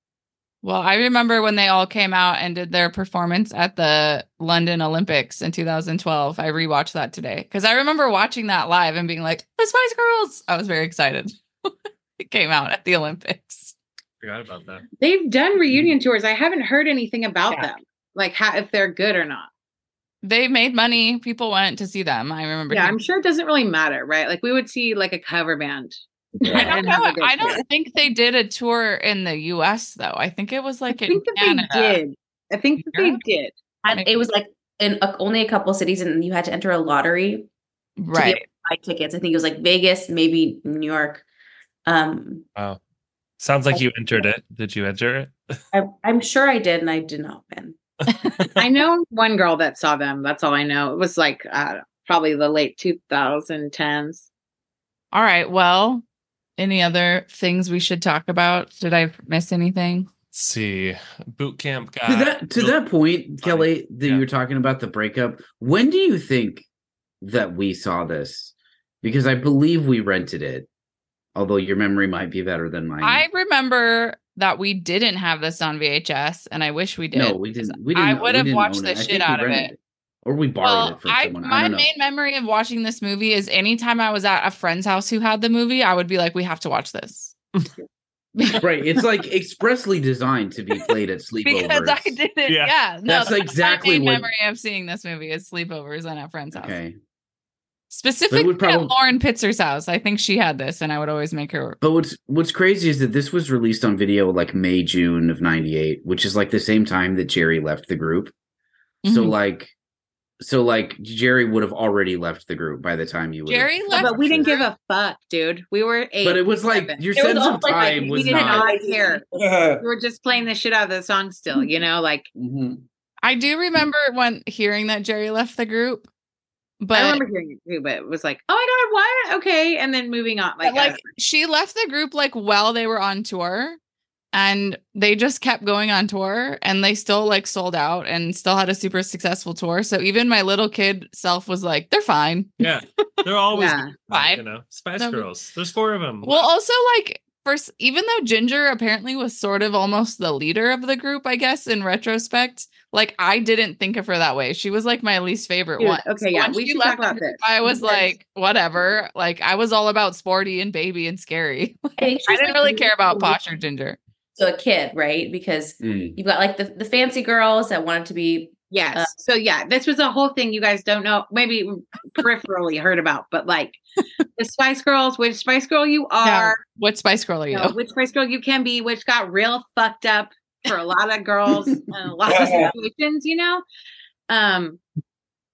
Well, I remember when they all came out and did their performance at the London Olympics in 2012. I rewatched that today because I remember watching that live and being like, "The Spice Girls!" I was very excited. it came out at the Olympics. Forgot about that. They've done reunion tours. I haven't heard anything about Yeah. them, like how, if they're good or not. They made money. People went to see them. I remember. Yeah, hearing- I'm sure it doesn't really matter, right? Like we would see like a cover band. I don't know. have a good I don't think they did a tour in the U.S. though. I think it was like I in think that Canada. they did. I think that they did. And it was like in a, only a couple cities, and you had to enter a lottery to Right. to buy tickets. I think it was like Vegas, maybe New York. Um, Wow. Sounds like you entered it. Did you enter it? I, I'm sure I did, and I did not win. I know one girl that saw them. That's all I know. It was like uh, probably the late 2010s. All right. Well, any other things we should talk about? Did I miss anything? Let's see. Boot camp guy. to that to that point, Kelly, that Yeah. you were talking about the breakup. When do you think that we saw this? Because I believe we rented it. Although your memory might be better than mine. I remember that we didn't have this on VHS, and I wish we did. no, we didn't. We didn't. I would have watched the it. Shit out of rented it. Or we borrowed Well, it from I, someone. I my don't know. main memory of watching this movie is anytime I was at a friend's house who had the movie, I would be like, "We have to watch this." right, it's like expressly designed to be played at sleepovers. because I didn't. Yeah. Yeah, no, That's my exactly main what- memory of seeing this movie is sleepovers and at friends' house. Okay, Specifically probab- at Lauren Pitzer's house. I think she had this, and I would always make her. but what's what's crazy is that this was released on video like May June of '98, which is like the same time that Geri left the group. So Mhm. like so like Geri would have already left the group by the time you would. Geri Yeah, left, but we didn't give a fuck, dude. We were eight. But it was like seven. your It sense of almost like time we was we did not. not care. We were just playing the shit out of the song still, you know, like Mhm. I do remember when hearing that Geri left the group, but I remember hearing it too, but it was like, oh my god, what? Okay, and then moving on. Like, like she left the group like while they were on tour and they just kept going on tour and they still like sold out and still had a super successful tour. So even my little kid self was like they're fine. Yeah, they're always Yeah. Fine. You know, Spice No, Girls. There's four of them. well also like first even though ginger apparently was sort of almost the leader of the group i guess in retrospect like i didn't think of her that way. She was like my least favorite Dude, one. okay, So yeah, we she should left talk about group, this, i was because- like whatever. Like i was all about sporty and baby and scary. I i didn't like, really care about really posh or ginger To a kid, right? Because Mm. you've got like the, the fancy girls that wanted to be yes. uh, so yeah, this was a whole thing you guys don't know, maybe peripherally heard about, but like the Spice Girls, which Spice Girl you are, what spice girl are you you know, which Spice Girl you can be, which got real fucked up for a lot of girls and a lot of situations, you know. Um,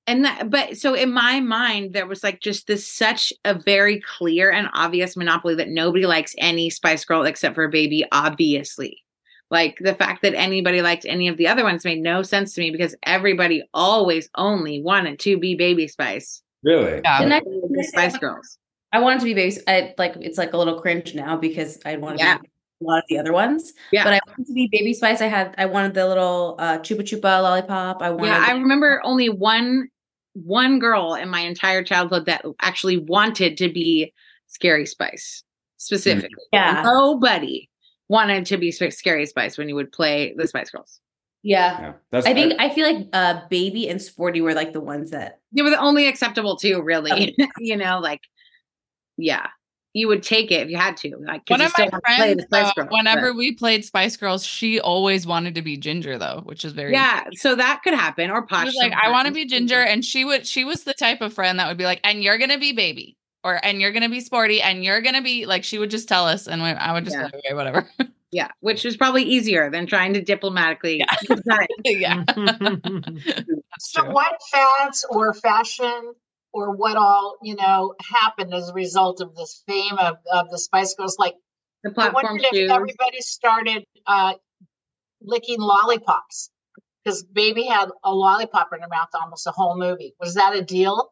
and that, but so in my mind, there was like just this such a very clear and obvious monopoly that nobody likes any Spice Girl except for Baby, obviously. Like the fact that anybody liked any of the other ones made no sense to me because everybody always only wanted to be Baby Spice, Really? Yeah. the next the Spice Girls. I wanted to be baby. I like it's like a little cringe now because I wanted Yeah. to be a lot of the other ones. Yeah. But I wanted to be baby spice. I had I wanted the little uh chupa chupa lollipop. I wanted Yeah, I remember only one one girl in my entire childhood that actually wanted to be Scary Spice specifically. yeah. Nobody wanted to be Scary Spice when you would play the Spice Girls. yeah. Yeah. That's I think I feel like uh baby and sporty were like the ones that They were the only acceptable two, really. you know, like yeah, you would take it if you had to. Like 'cause One of my wanna play friends, the uh, Girls, whenever but- we played Spice Girls, she always wanted to be Ginger, though, which is very yeah, so that could happen. Or She Posh. was like, I want to be Ginger, and she would. She was the type of friend that would be like, and you're gonna be Baby, or and you're gonna be Sporty, and you're gonna be like. She would just tell us, and we, I would just Yeah. like, okay, whatever. Yeah, which was probably easier than trying to diplomatically. yeah, So what fads or fashion or what all, you know, happened as a result of this fame of, of the Spice Girls? Like the I platform wondered if shoes. everybody started uh, licking lollipops because Baby had a lollipop in her mouth almost the whole movie. Was that a deal?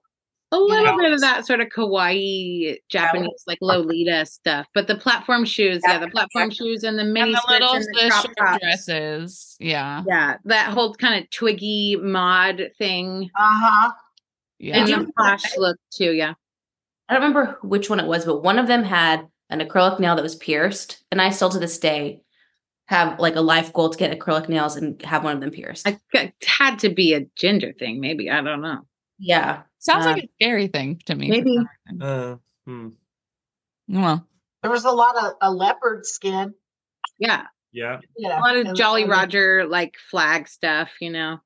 A little know? bit of that sort of kawaii Japanese, like Lolita stuff, but the platform shoes, yeah, the platform shoes and the mini and the little and the the short tops. dresses. Yeah, Yeah, that whole kind of twiggy mod thing, Uh huh. Yeah. and you- the posh look too. Yeah, I don't remember which one it was, but one of them had an acrylic nail that was pierced, and I still to this day have like a life goal to get acrylic nails and have one of them pierced. I, it had to be a ginger thing, maybe. I don't know. yeah, Sounds uh, like a scary thing to me. maybe. Uh, hmm. Well, There was a lot of a leopard skin. Yeah, Yeah. You know, a lot of Jolly Roger like flag stuff, you know.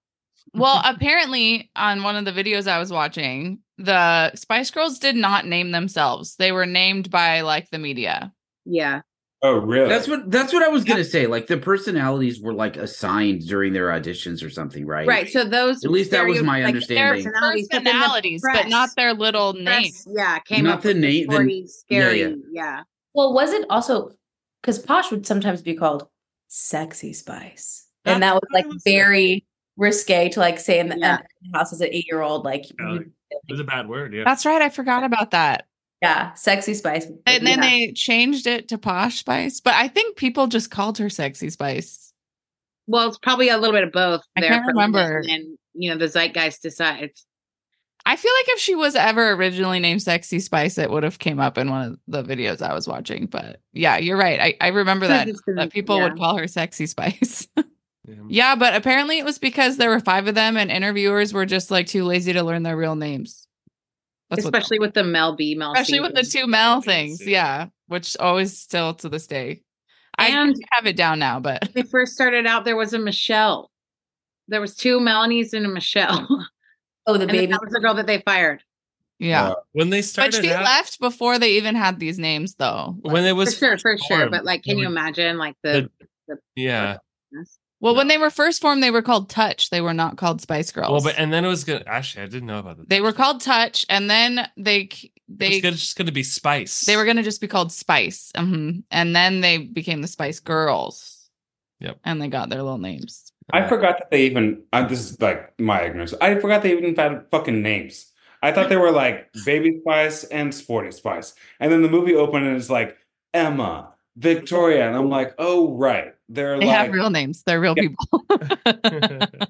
Well, apparently on one of the videos I was watching, the Spice Girls did not name themselves. They were named by like the media. Yeah, Oh, really? That's what that's what I was gonna say. Like the personalities were like assigned during their auditions or something, right? right. So those At least that was my like, understanding. personalities, but then the personalities, but not their little press, names. Yeah, came Not up the with name- the- sporty, yeah, scary. yeah. yeah. Well, was it also because Posh would sometimes be called sexy spice, and that was like was saying. very risque to like say in the, Yeah. in the house as an eight year old. Like, Yeah, like- It was a bad word. Yeah. That's right. I forgot about that. yeah, sexy spice. And then Yeah. they changed it to Posh Spice, but I think people just called her Sexy Spice. Well, it's probably a little bit of both. I there can't for a minute, remember. And you know, the zeitgeist decides. I feel like if she was ever originally named Sexy Spice, it would have came up in one of the videos I was watching. But yeah, you're right. I, I remember that, that people would call her Sexy Spice. Yeah. yeah, but apparently it was because there were five of them and interviewers were just like too lazy to learn their real names. That's especially with the Mel B, Mel especially C with the two Mel things. See. Yeah, which always still to this day. I have it down now, but When they first started out, there was a Michelle. There was two Melanies and a Michelle. Oh, the and baby. that was the girl that they fired. yeah. Uh, When they started, but she out, left before they even had these names, though. when it For was sure, for sure. But like, can you imagine like the, the- yeah, Well, when they were first formed, they were called Touch. They were not called Spice Girls. Well, but and then it was gonna. Actually, I didn't know about that. they were called Touch, and then they They they gonna, just gonna be Spice. they were going to just be called Spice, hmm and then they became the Spice Girls. Yep. and they got their little names. I forgot that they even. Uh, this is like my ignorance. I forgot they even had fucking names. I thought they were like Baby Spice and Sporty Spice, and then the movie opened and it's like Emma, Victoria, and I'm like, oh right, they're They like have real names. They're real Yeah. people.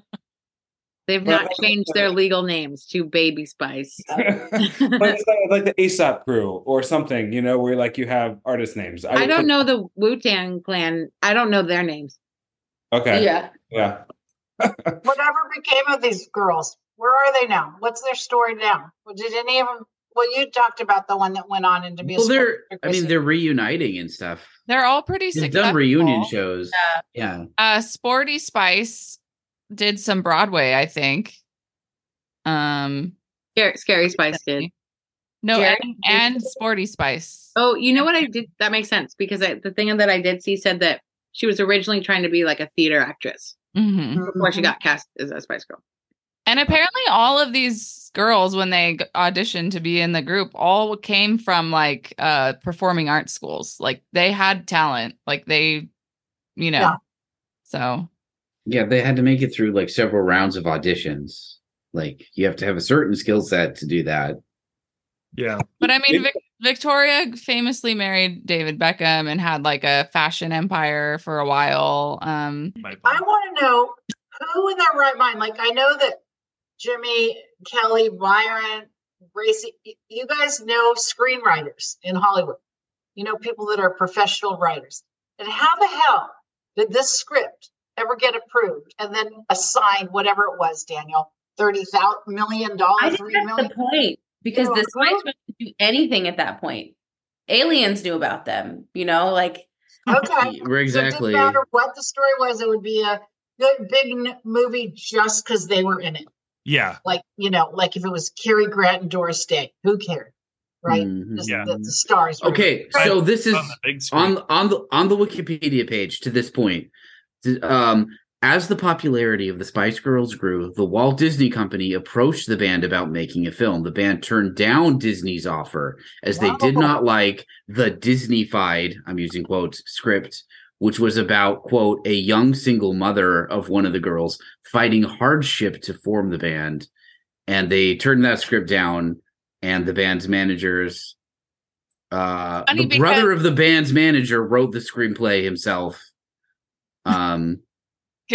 They've not that's- changed their legal names to Baby Spice. but it's like, like the ASAP crew or something, you know, where like you have artist names. I don't know the Wu Tang Clan. I don't know their names. Okay. Yeah. Yeah. Whatever became of these girls? Where are they now? What's their story now? Did any of them? Well, you talked about the one that went on into be a Well, they're. I mean, they're reuniting and stuff. They're all pretty They've successful. done reunion shows. Yeah. Uh, Sporty Spice did some Broadway, I think. Um, Scary, Scary Spice did. no, Geri? and, and Sporty Spice. Oh, you know what I did? That makes sense because I, the thing that I did see said that she was originally trying to be like a theater actress Mhm. before she Mhm. got cast as a Spice Girl. And apparently, all of these girls, when they auditioned to be in the group, all came from like uh performing arts schools. Like they had talent. Like they, you know. Yeah. So Yeah, they had to make it through like several rounds of auditions. Like you have to have a certain skill set to do that. Yeah. But I mean, Vic- Victoria famously married David Beckham and had like a fashion empire for a while. Um, I want to know who in their right mind. Like I know that Jimmy, Kelly, Byron, Gracie, you guys know screenwriters in Hollywood. You know people that are professional writers. And how the hell did this script ever get approved and then assigned whatever it was, Daniel? Thirty thousand million I dollars, think three that's million. the point because Yeah, the well- Spice Girls could do anything at that point. Aliens knew about them, you know, like Okay. We're exactly. So it didn't matter what the story was, it would be a good big movie just because they were in it. Yeah. Like, you know, like if it was Cary Grant and Doris Day, who cared? Right? Mhm. Just Yeah. the, the stars. were- Okay, so this is On the on on the on the Wikipedia page to this point. Um, as the popularity of the Spice Girls grew, the Walt Disney Company approached the band about making a film. The band turned down Disney's offer as they did not like the Disneyfied, I'm using quotes, script, which was about, quote, a young single mother of one of the girls fighting hardship to form the band. And they turned that script down, and the band's managers uh Funny the brother of the band's manager wrote the screenplay himself. Um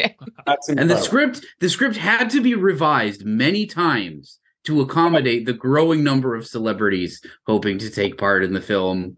That's and the script the script had to be revised many times to accommodate the growing number of celebrities hoping to take part in the film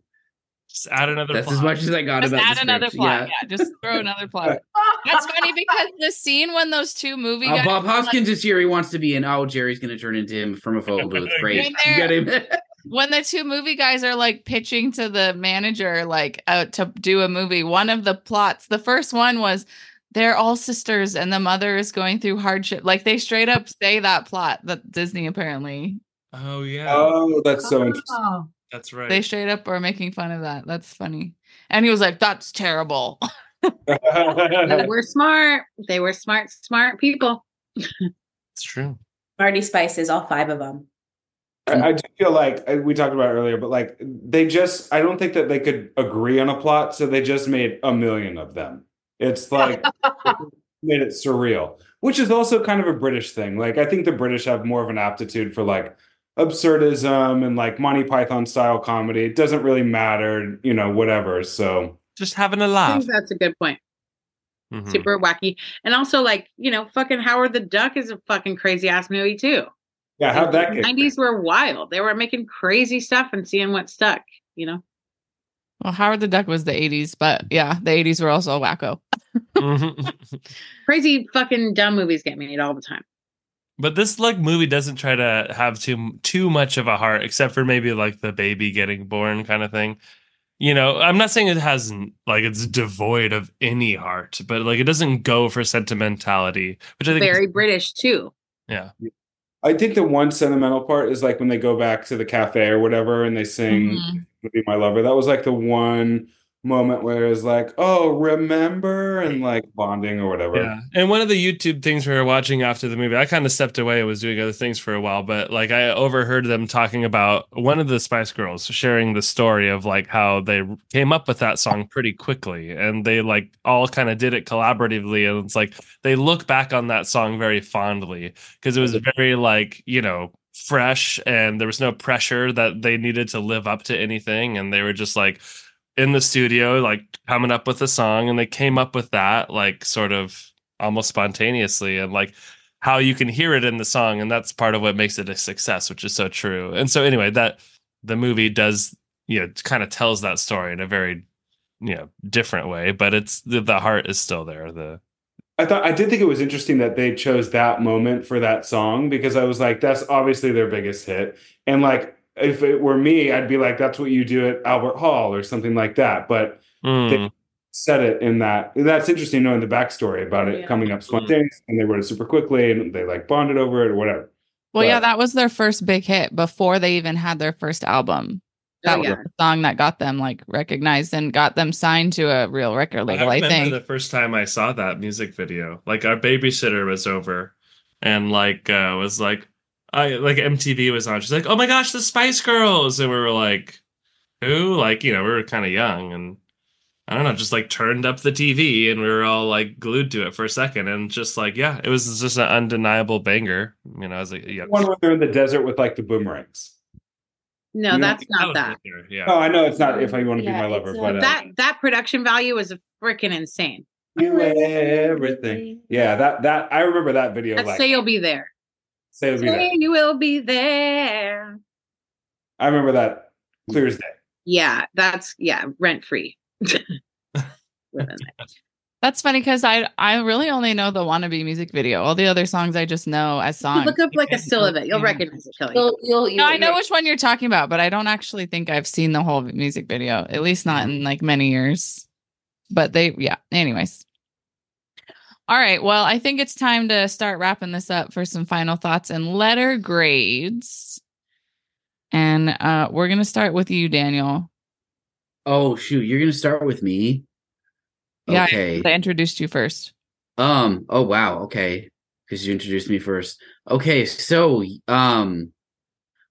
Just add another. Plot. That's as much as i got just about add the another script. plot. yeah Yeah. just throw another plot. That's funny because the scene when those two movie uh, Bob were, like, Hoskins is here. He wants to be in. Oh, Geri's going to turn into him from a photo booth. Great. When You got him. when the two movie guys are like pitching to the manager like uh, to do a movie one of the plots the first one was they're all sisters and the mother is going through hardship like they straight up say that plot that disney apparently Oh yeah. Oh, that's so interesting. Oh, That's right. they straight up are making fun of that that's funny and he was like that's terrible They were smart. They were smart, smart people. it's true. Marty Spices, all five of them. I, I do feel like uh, we talked about it earlier, but like they just, I don't think that they could agree on a plot, so they just made a million of them. It's like made it surreal, which is also kind of a British thing. Like I think the British have more of an aptitude for like absurdism and like Monty Python style comedy. It doesn't really matter, you know, whatever. So Just having a laugh. think that's a good point. Mhm. Super wacky. And also, like, you know, fucking Howard the Duck is a fucking crazy ass movie, too. yeah, how'd that get? 90s were wild. They were making crazy stuff and seeing what stuck, you know? well howard the duck was the 80s but yeah the 80s were also wacko Mhm. Crazy fucking dumb movies get made all the time. But this like movie doesn't try to have too too much of a heart, except for maybe like the baby getting born kind of thing. You know, I'm not saying it hasn't like it's devoid of any heart, but like it doesn't go for sentimentality, which I think is- Very British, too. yeah. I think the one sentimental part is like when they go back to the cafe or whatever and they sing Mhm. "Be My Lover." That was like the one moment where it's like, oh, remember, and like bonding or whatever. Yeah. And one of the YouTube things we were watching after the movie, I kind of stepped away and was doing other things for a while, but like I overheard them talking about one of the Spice Girls sharing the story of like how they came up with that song pretty quickly and they like all kind of did it collaboratively. And it's like they look back on that song very fondly because it was mm-hmm. very like, you know, fresh and there was no pressure that they needed to live up to anything. And they were just like, in the studio, like coming up with a song, and they came up with that like sort of almost spontaneously, and like how you can hear it in the song, and that's part of what makes it a success, which is so true. And so anyway, that the movie does you know kind of tells that story in a very you know different way, but it's the, the heart is still there. The I thought I did think it was interesting that they chose that moment for that song because I was like, that's obviously their biggest hit. And like if it were me, I'd be like, that's what you do at Albert Hall or something like that. But Mm. they said it in that. That's interesting knowing the backstory about it Yeah. coming up spontaneous and they wrote it super quickly and they like bonded over it or whatever. Well, yeah, that was their first big hit before they even had their first album. That Oh, was the song that got them like recognized and got them signed to a real record label. I, remember think. the first time I saw that music video. Like our babysitter was over and like uh was like I like MTV was on. She's like, "Oh my gosh, the Spice Girls." And we were like, "Who?" Like, you know, we were kind of young and I don't know, just like turned up the TV and we were all like glued to it for a second and just like, yeah, it was just an undeniable banger. You know, I was like, yeah. One where they're in the desert with like the boomerangs. No, You know, that's not was that. Yeah. Oh, I know it's not if I want to Yeah, be my lover, but uh, uh, That that production value is freaking insane. you everything. Yeah, that that I remember that video. Let's like say you'll be there. Say it'll be there. Say you will be there. I remember that clear as day. Yeah, that's yeah, rent free. That's funny because I I really only know the wannabe music video. All the other songs I just know as songs. Look up like a still of it. You'll Yeah. recognize it, Kelly. You'll, you'll, you'll, No, I know which one you're talking about, but I don't actually think I've seen the whole music video. At least not in like many years. But they, yeah. Anyways. All right. Well, I think it's time to start wrapping this up for some final thoughts and letter grades. And uh we're gonna start with you, Daniel. Oh shoot, you're gonna start with me. Yeah, Okay. I introduced you first. Um. Oh wow. Okay. Because you introduced me first. Okay. So um,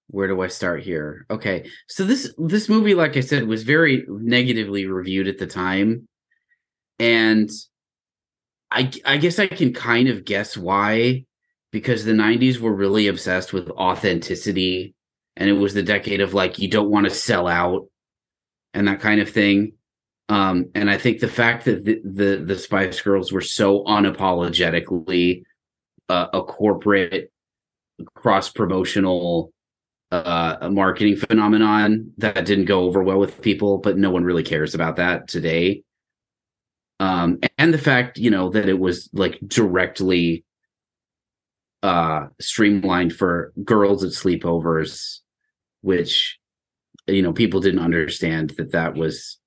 where do I start here? Okay. So this this movie, like I said, was very negatively reviewed at the time, and I I guess I can kind of guess why, because the '90s were really obsessed with authenticity, and it was the decade of like you don't want to sell out, and that kind of thing. Um and i think the fact that the the, the spice girls were so unapologetically uh, a corporate cross promotional uh marketing phenomenon that didn't go over well with people but no one really cares about that today um and the fact you know that it was like directly uh streamlined for girls at sleepovers which you know people didn't understand that that was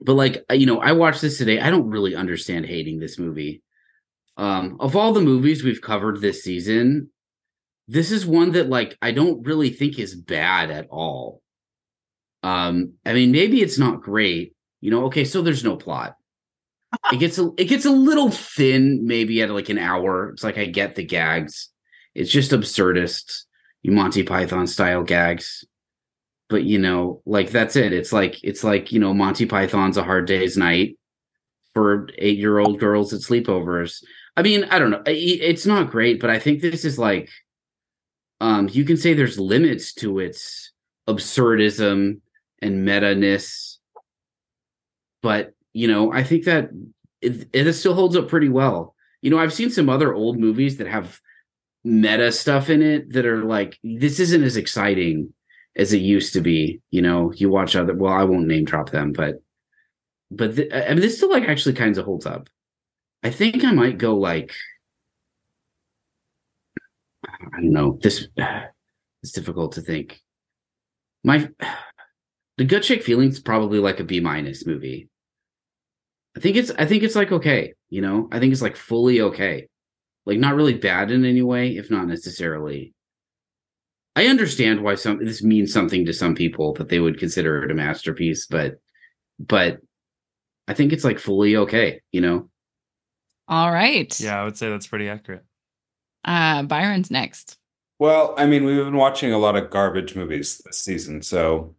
but like you know i watched this today i don't really understand hating this movie. Um of all the movies we've covered this season this is one that like i don't really think is bad at all. Um i mean maybe it's not great you know okay so there's no plot it gets a it gets a little thin maybe at like an hour. It's like i get the gags. It's just absurdist you monty python style gags. But you know like that's it. It's like it's like you know monty python's a hard day's night for eight year old girls at sleepovers. I mean i don't know. It's not great but i think this is like um you can say there's limits to its absurdism and meta-ness. But you know i think that it, it still holds up pretty well you know i've seen some other old movies that have meta stuff in it that are like this isn't as exciting as it used to be. You know, you watch other. Well, I won't name drop them, but but th- I mean, this still like actually kind of holds up. I think I might go like I don't know. This it's difficult to think. My the gut check feelings probably like a B minus movie. I think it's I think it's like okay, you know. I think it's like fully okay, like not really bad in any way, if not necessarily I understand why some this means something to some people that they would consider it a masterpiece, but but I think it's like fully okay, you know. All right. Yeah, I would say that's pretty accurate. Uh, Byron's next. Well, I mean, we've been watching a lot of garbage movies this season, so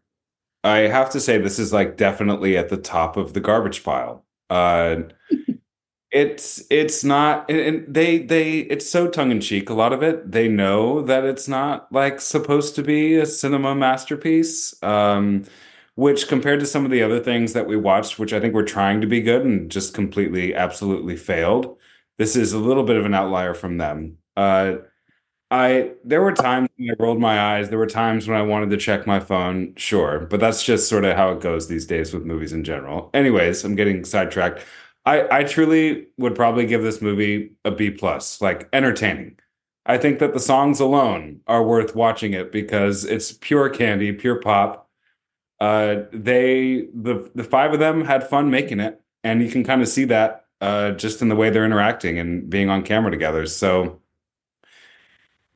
I have to say this is like definitely at the top of the garbage pile. Uh, it's it's not, and they they it's so tongue in cheek. A lot of it, they know that it's not like supposed to be a cinema masterpiece. Um, which compared to some of the other things that we watched, which I think were trying to be good and just completely, absolutely failed, this is a little bit of an outlier from them. Uh, I there were times when I rolled my eyes. There were times when I wanted to check my phone. Sure, but that's just sort of how it goes these days with movies in general. Anyways, I'm getting sidetracked. I I truly would probably give this movie a B plus, like entertaining. I think that the songs alone are worth watching it because it's pure candy, pure pop. Uh, they the the five of them had fun making it, and you can kind of see that uh, just in the way they're interacting and being on camera together. So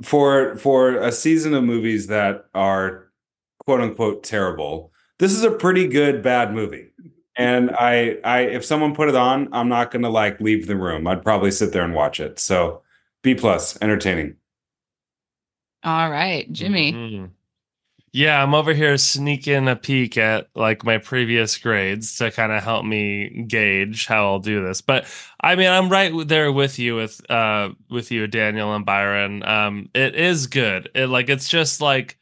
for for a season of movies that are quote unquote terrible, this is a pretty good bad movie. And I I if someone put it on, I'm not gonna like leave the room. I'd probably sit there and watch it. So B plus, entertaining. All right, Jimmy. Mhm. Yeah, I'm over here sneaking a peek at like my previous grades to kind of help me gauge how I'll do this. But I mean, I'm right there with you with uh with you Daniel and Byron. Um it is good. It like it's just like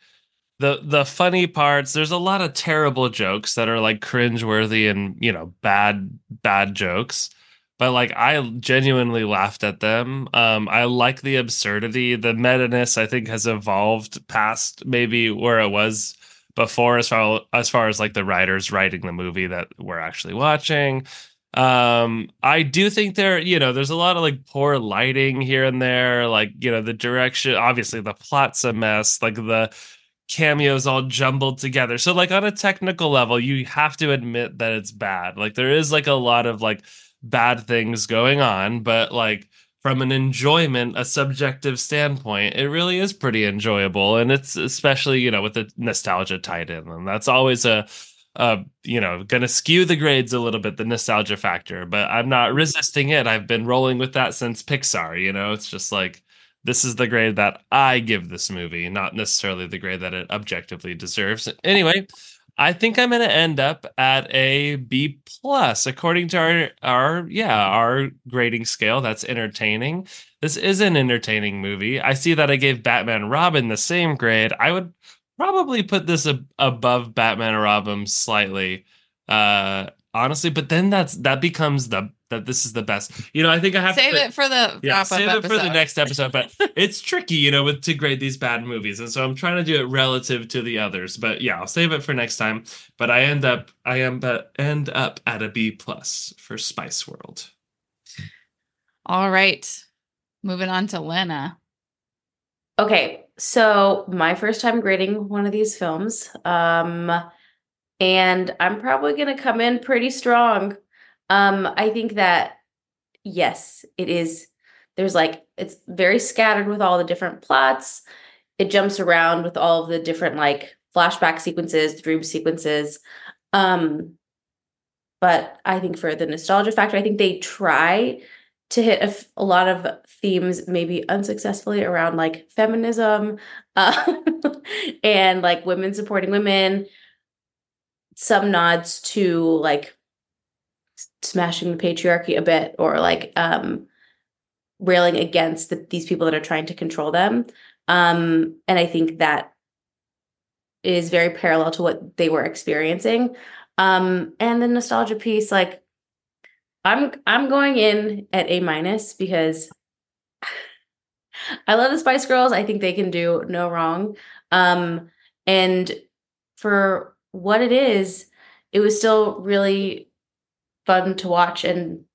the the funny parts. There's a lot of terrible jokes that are like cringeworthy and, you know, bad bad jokes but like I genuinely laughed at them. Um, I like the absurdity. The meta-ness I think has evolved past maybe where it was before, as far as far as like the writers writing the movie that we're actually watching. Um, I do think there, you know, there's a lot of like poor lighting here and there. Like, you know, the direction, obviously the plot's a mess. Like the cameos all jumbled together. So like on a technical level, you have to admit that it's bad. Like there is like a lot of like bad things going on, but like from an enjoyment, a subjective standpoint, it really is pretty enjoyable. And it's especially, you know, with the nostalgia tied in. And that's always a uh, you know, gonna skew the grades a little bit, the nostalgia factor, but I'm not resisting it. I've been rolling with that since Pixar, you know, it's just like this is the grade that I give this movie, not necessarily the grade that it objectively deserves. Anyway, I think I'm going to end up at a B plus according to our our yeah our grading scale. That's entertaining. This is an entertaining movie. I see that I gave Batman Robin the same grade. I would probably put this ab- above Batman Robin slightly, uh, honestly. But then that's that becomes the that this is the best. You know, I think I have Save to, it for the yeah, wrap up save it for the next episode. But it's tricky, you know, with to grade these bad movies, and so I'm trying to do it relative to the others. But yeah, I'll save it for next time. But I end up, I am, but end up at a B plus for Spice World. All right. Moving on to Lena. Okay, so my first time grading one of these films, um, and I'm probably gonna come in pretty strong. Um, I think that yes, it is. There's like it's very scattered with all the different plots. It jumps around with all of the different like flashback sequences, dream sequences. Um, but I think for the nostalgia factor, I think they try to hit a, f- a lot of themes maybe unsuccessfully around like feminism uh, and like women supporting women some nods to like smashing the patriarchy a bit or like um railing against the, these people that are trying to control them um and i think that is very parallel to what they were experiencing um and the nostalgia piece like I'm I'm going in at A minus because I love the Spice Girls. I think they can do no wrong. Um, and for what it is, it was still really fun to watch, and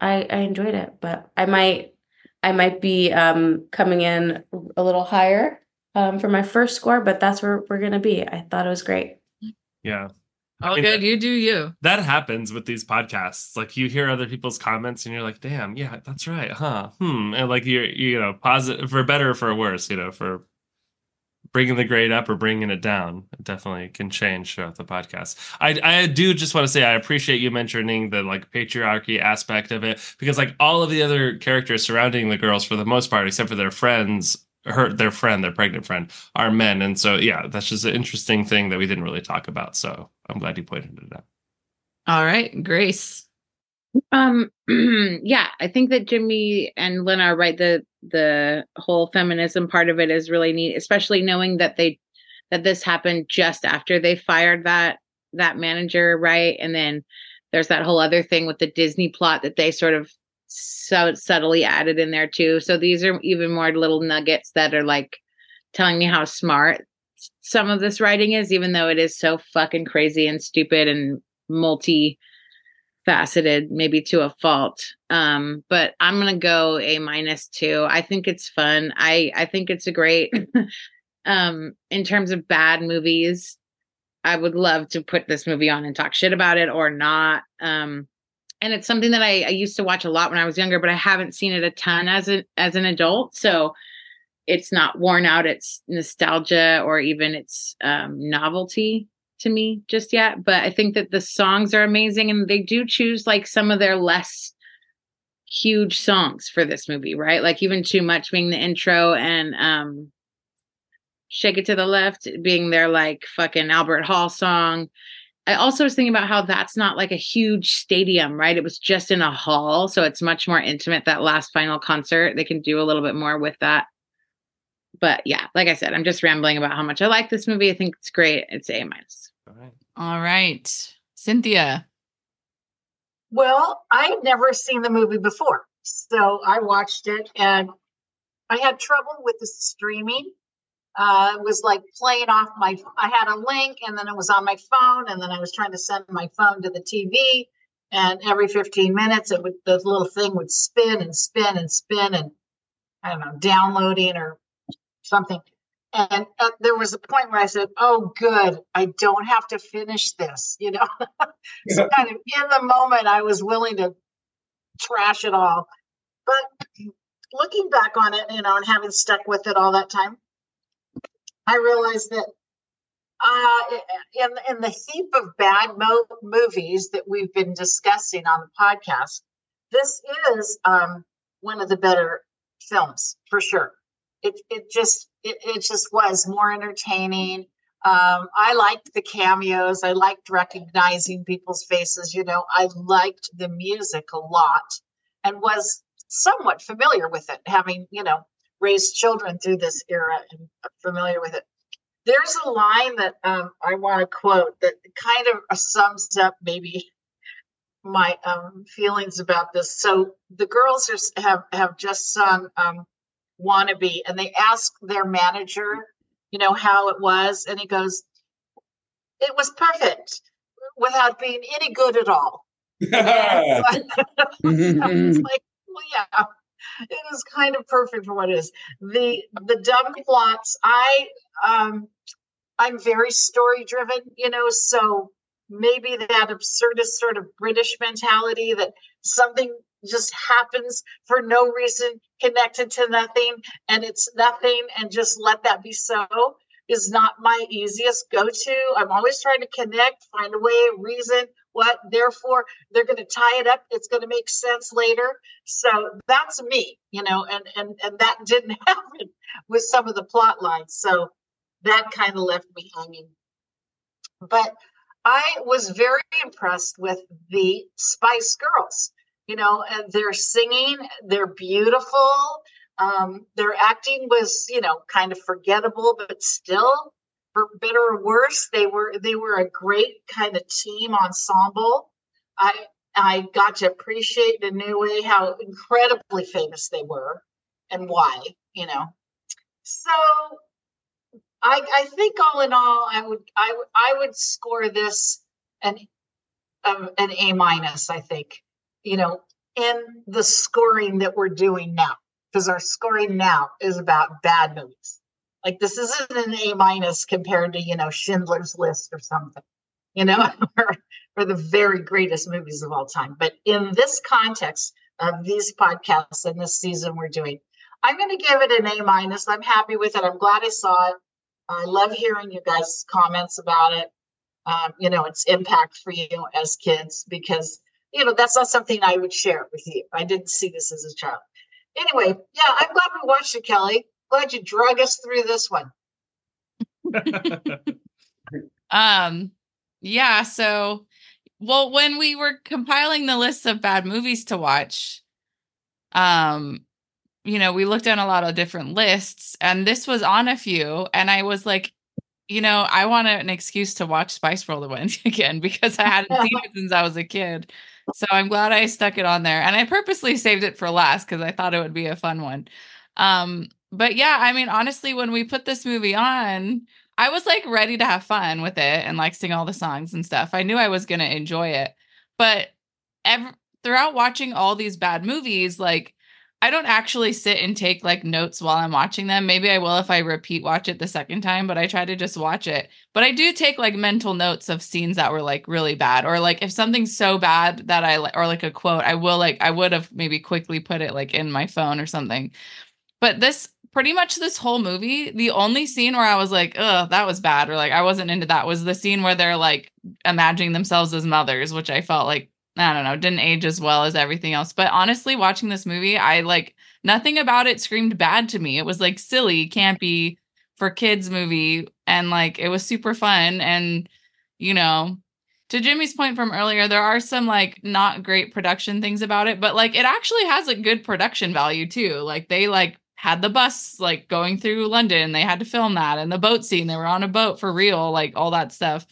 I I enjoyed it. But I might I might be um, coming in a little higher um, for my first score, but that's where we're gonna be. I thought it was great. Yeah. All mean, good. You do you. That happens with these podcasts. Like you hear other people's comments and you're like, damn, yeah, that's right, huh? Hmm. And like you're you know, positive for better or for worse, you know, for bringing the grade up or bringing it down it definitely can change throughout the podcast. I I do just want to say I appreciate you mentioning the like patriarchy aspect of it because like all of the other characters surrounding the girls for the most part, except for their friends, her their friend, their pregnant friend, are men, and so yeah, that's just an interesting thing that we didn't really talk about. So I'm glad you pointed it out. All right, Grace. Um, yeah, I think that Jimmy and Lena are right. The the whole feminism part of it is really neat, especially knowing that they that this happened just after they fired that that manager, right? And then there's that whole other thing with the Disney plot that they sort of so subtly added in there too. So these are even more little nuggets that are like telling me how smart some of this writing is, even though it is so fucking crazy and stupid and multi faceted maybe to a fault. Um but i'm gonna go a minus two. I think it's fun. I i think it's a great um in terms of bad movies i would love to put this movie on and talk shit about it or not. Um and it's something that I, I used to watch a lot when i was younger but i haven't seen it a ton as an as an adult. So it's not worn out. Its nostalgia or even its um novelty to me just yet, but I think that the songs are amazing and they do choose like some of their less huge songs for this movie, right? Like even too much being the intro and um Shake It to the Left being their like fucking Albert Hall song. I also was thinking about how that's not like a huge stadium, right? It was just in a hall, so it's much more intimate that last final concert. They can do a little bit more with that. But yeah, like I said, I'm just rambling about how much I like this movie. I think it's great. It's A minus. All right. All right. Cynthia. Well, I'd never seen the movie before. So I watched it and I had trouble with the streaming. Uh, it was like playing off my, I had a link and then it was on my phone and then I was trying to send my phone to the TV and every 15 minutes it would, the little thing would spin and spin and spin and I don't know, downloading or something. And uh, there was a point where I said, "Oh, good, I don't have to finish this." You know, so kind of in the moment, I was willing to trash it all. But looking back on it, you know, and having stuck with it all that time, I realized that uh, in in the heap of bad mo- movies that we've been discussing on the podcast, this is um, one of the better films for sure it it just it, it just was more entertaining. Um, I liked the cameos. I liked recognizing people's faces. You know, I liked the music a lot and was somewhat familiar with it, having you know raised children through this era and familiar with it. There's a line that um, I want to quote that kind of sums up maybe my um, feelings about this. So the girls are, have have just sung um, wannabe and they ask their manager you know how it was and he goes it was perfect without being any good at all. It's like well yeah it is kind of perfect for what it is. The the dumb plots i um i'm very story driven you know so maybe that absurdist sort of british mentality that something just happens for no reason connected to nothing and it's nothing and just let that be so is not my easiest go to. I'm always trying to connect, find a way, reason, what, therefore they're going to tie it up. It's going to make sense later. So that's me, you know, and, and, and that didn't happen with some of the plot lines. So that kind of left me hanging. But I was very impressed with the Spice Girls you know, and they're singing, they're beautiful. Um, their acting was, you know, kind of forgettable, but still, for better or worse, they were they were a great kind of team ensemble. I I got to appreciate in a new way how incredibly famous they were and why, you know. So I I think all in all, I would I would I would score this an um, an A minus. I think you know, in the scoring that we're doing now, because our scoring now is about bad movies. Like this isn't an A minus compared to, you know, Schindler's List or something, you know, or, or the very greatest movies of all time. But in this context of these podcasts and this season we're doing, I'm going to give it an A minus. I'm happy with it. I'm glad I saw it. I love hearing you guys' comments about it. Um, you know, its impact for you as kids because you know that's not something I would share with you. I didn't see this as a child. Anyway, yeah, I'm glad we watched it, Kelly. Glad you drug us through this one. Um, yeah. So, well, when we were compiling the list of bad movies to watch, um, you know, we looked at a lot of different lists, and this was on a few, and I was like, you know, I want an excuse to watch Spice World again because I hadn't seen it since I was a kid. So I'm glad I stuck it on there, and I purposely saved it for last because I thought it would be a fun one. Um, but yeah, I mean, honestly, when we put this movie on, I was like ready to have fun with it and like sing all the songs and stuff. I knew I was going to enjoy it. But ever throughout watching all these bad movies, like I don't actually sit and take like notes while I'm watching them. Maybe I will if I repeat watch it the second time, but I try to just watch it. But I do take like mental notes of scenes that were like really bad or like if something's so bad that I or like a quote, I will like I would have maybe quickly put it like in my phone or something. But this pretty much this whole movie, the only scene where I was like, "Oh, that was bad," or like I wasn't into that was the scene where they're like imagining themselves as mothers, which I felt like I don't know, didn't age as well as everything else. But honestly, watching this movie, I like nothing about it screamed bad to me. It was like silly, campy for kids movie and like it was super fun and you know, to Jimmy's point from earlier, there are some like not great production things about it, but like it actually has a good production value too. Like they like had the bus like going through London. They had to film that and the boat scene. They were on a boat for real, like all that stuff.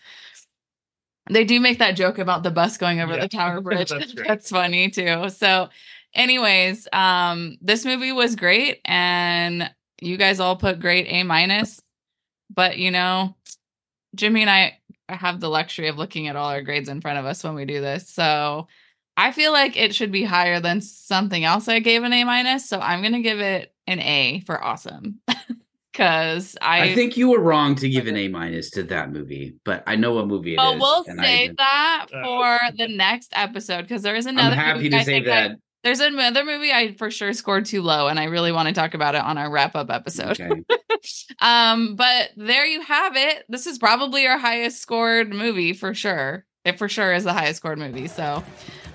They do make that joke about the bus going over Yeah. the Tower Bridge. That's That's, funny too. So, anyways, um, this movie was great, and you guys all put great A minus. But you know, Jimmy and I have the luxury of looking at all our grades in front of us when we do this. So I feel like it should be higher than something else I gave an A minus. So I'm gonna give it an A for awesome. Cause I, I, think you were wrong to give an A minus to that movie, but I know what movie it is. oh, we'll and save did- that Uh, for the next episode because there is another. I'm happy movie to I say think I- that. there's another movie I for sure scored too low, and I really want to talk about it on our wrap up episode. Okay. Um, but there you have it. This is probably our highest scored movie for sure. It for sure is the highest scored movie. So,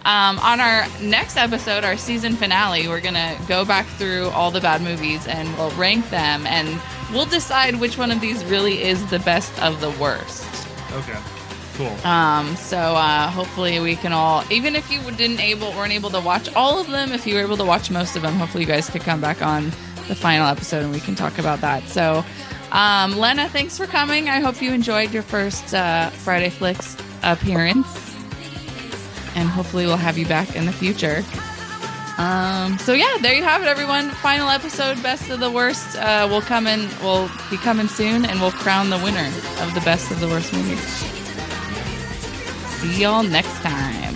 um, on our next episode, our season finale, we're gonna go back through all the bad movies and we'll rank them, and we'll decide which one of these really is the best of the worst. Okay. Cool. Um, so uh, hopefully we can all, even if you didn't able weren't able to watch all of them, if you were able to watch most of them, hopefully you guys could come back on the final episode and we can talk about that. So, um, Lena, thanks for coming. I hope you enjoyed your first uh, Friday Flicks appearance, and hopefully we'll have you back in the future. Um, so yeah, there you have it, everyone. Final episode, best of the worst. Uh, will come in. We'll be coming soon, and we'll crown the winner of the best of the worst movies. See y'all next time.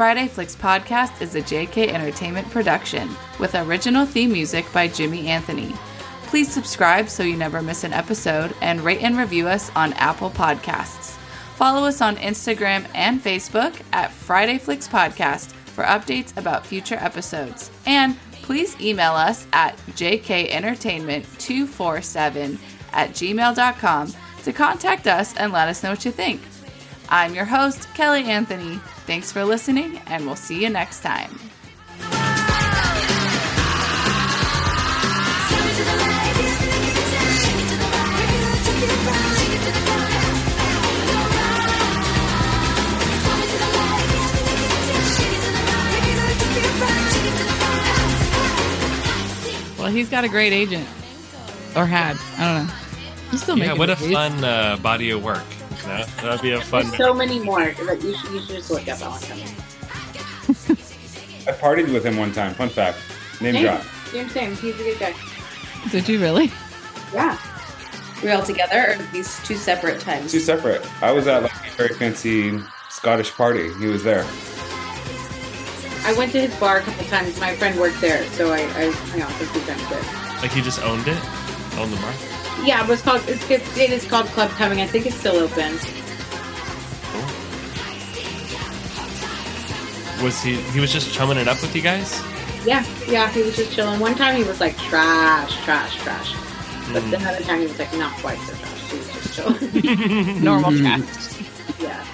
Friday Flicks podcast is a JK Entertainment production with original theme music by Jimmy Anthony. Please subscribe so you never miss an episode and rate and review us on Apple Podcasts. Follow us on Instagram and Facebook at Friday Flicks Podcast for updates about future episodes. And please email us at jkentertainment247 at gmail.com to contact us and let us know what you think. I'm your host, Kelly Anthony. Thanks for listening, and we'll see you next time. Well, he's got a great agent. Or had. I don't know. He's still Yeah, making what a movies. fun uh, body of work. You know? That'd be a fun. There's so many more. but You should, you should just look up all of them. I partied with him one time. Fun fact. Name Same. drop. Same, same. He's a good guy. Did you really? Yeah. Were we all together or these two separate times? Two separate. I was at like a very fancy Scottish party. He was there. I went to his bar a couple times. My friend worked there, so I, I hung out with him two times there. Like he just owned it, owned the bar. Yeah, it was called. It's, it, it is called Club Cumming. I think it's still open. Was he? He was just chumming it up with you guys. Yeah, yeah. He was just chilling. One time he was like trash, trash, trash. But Mm. the other time he was like not quite so trash. He was just chilling. Normal trash. yeah.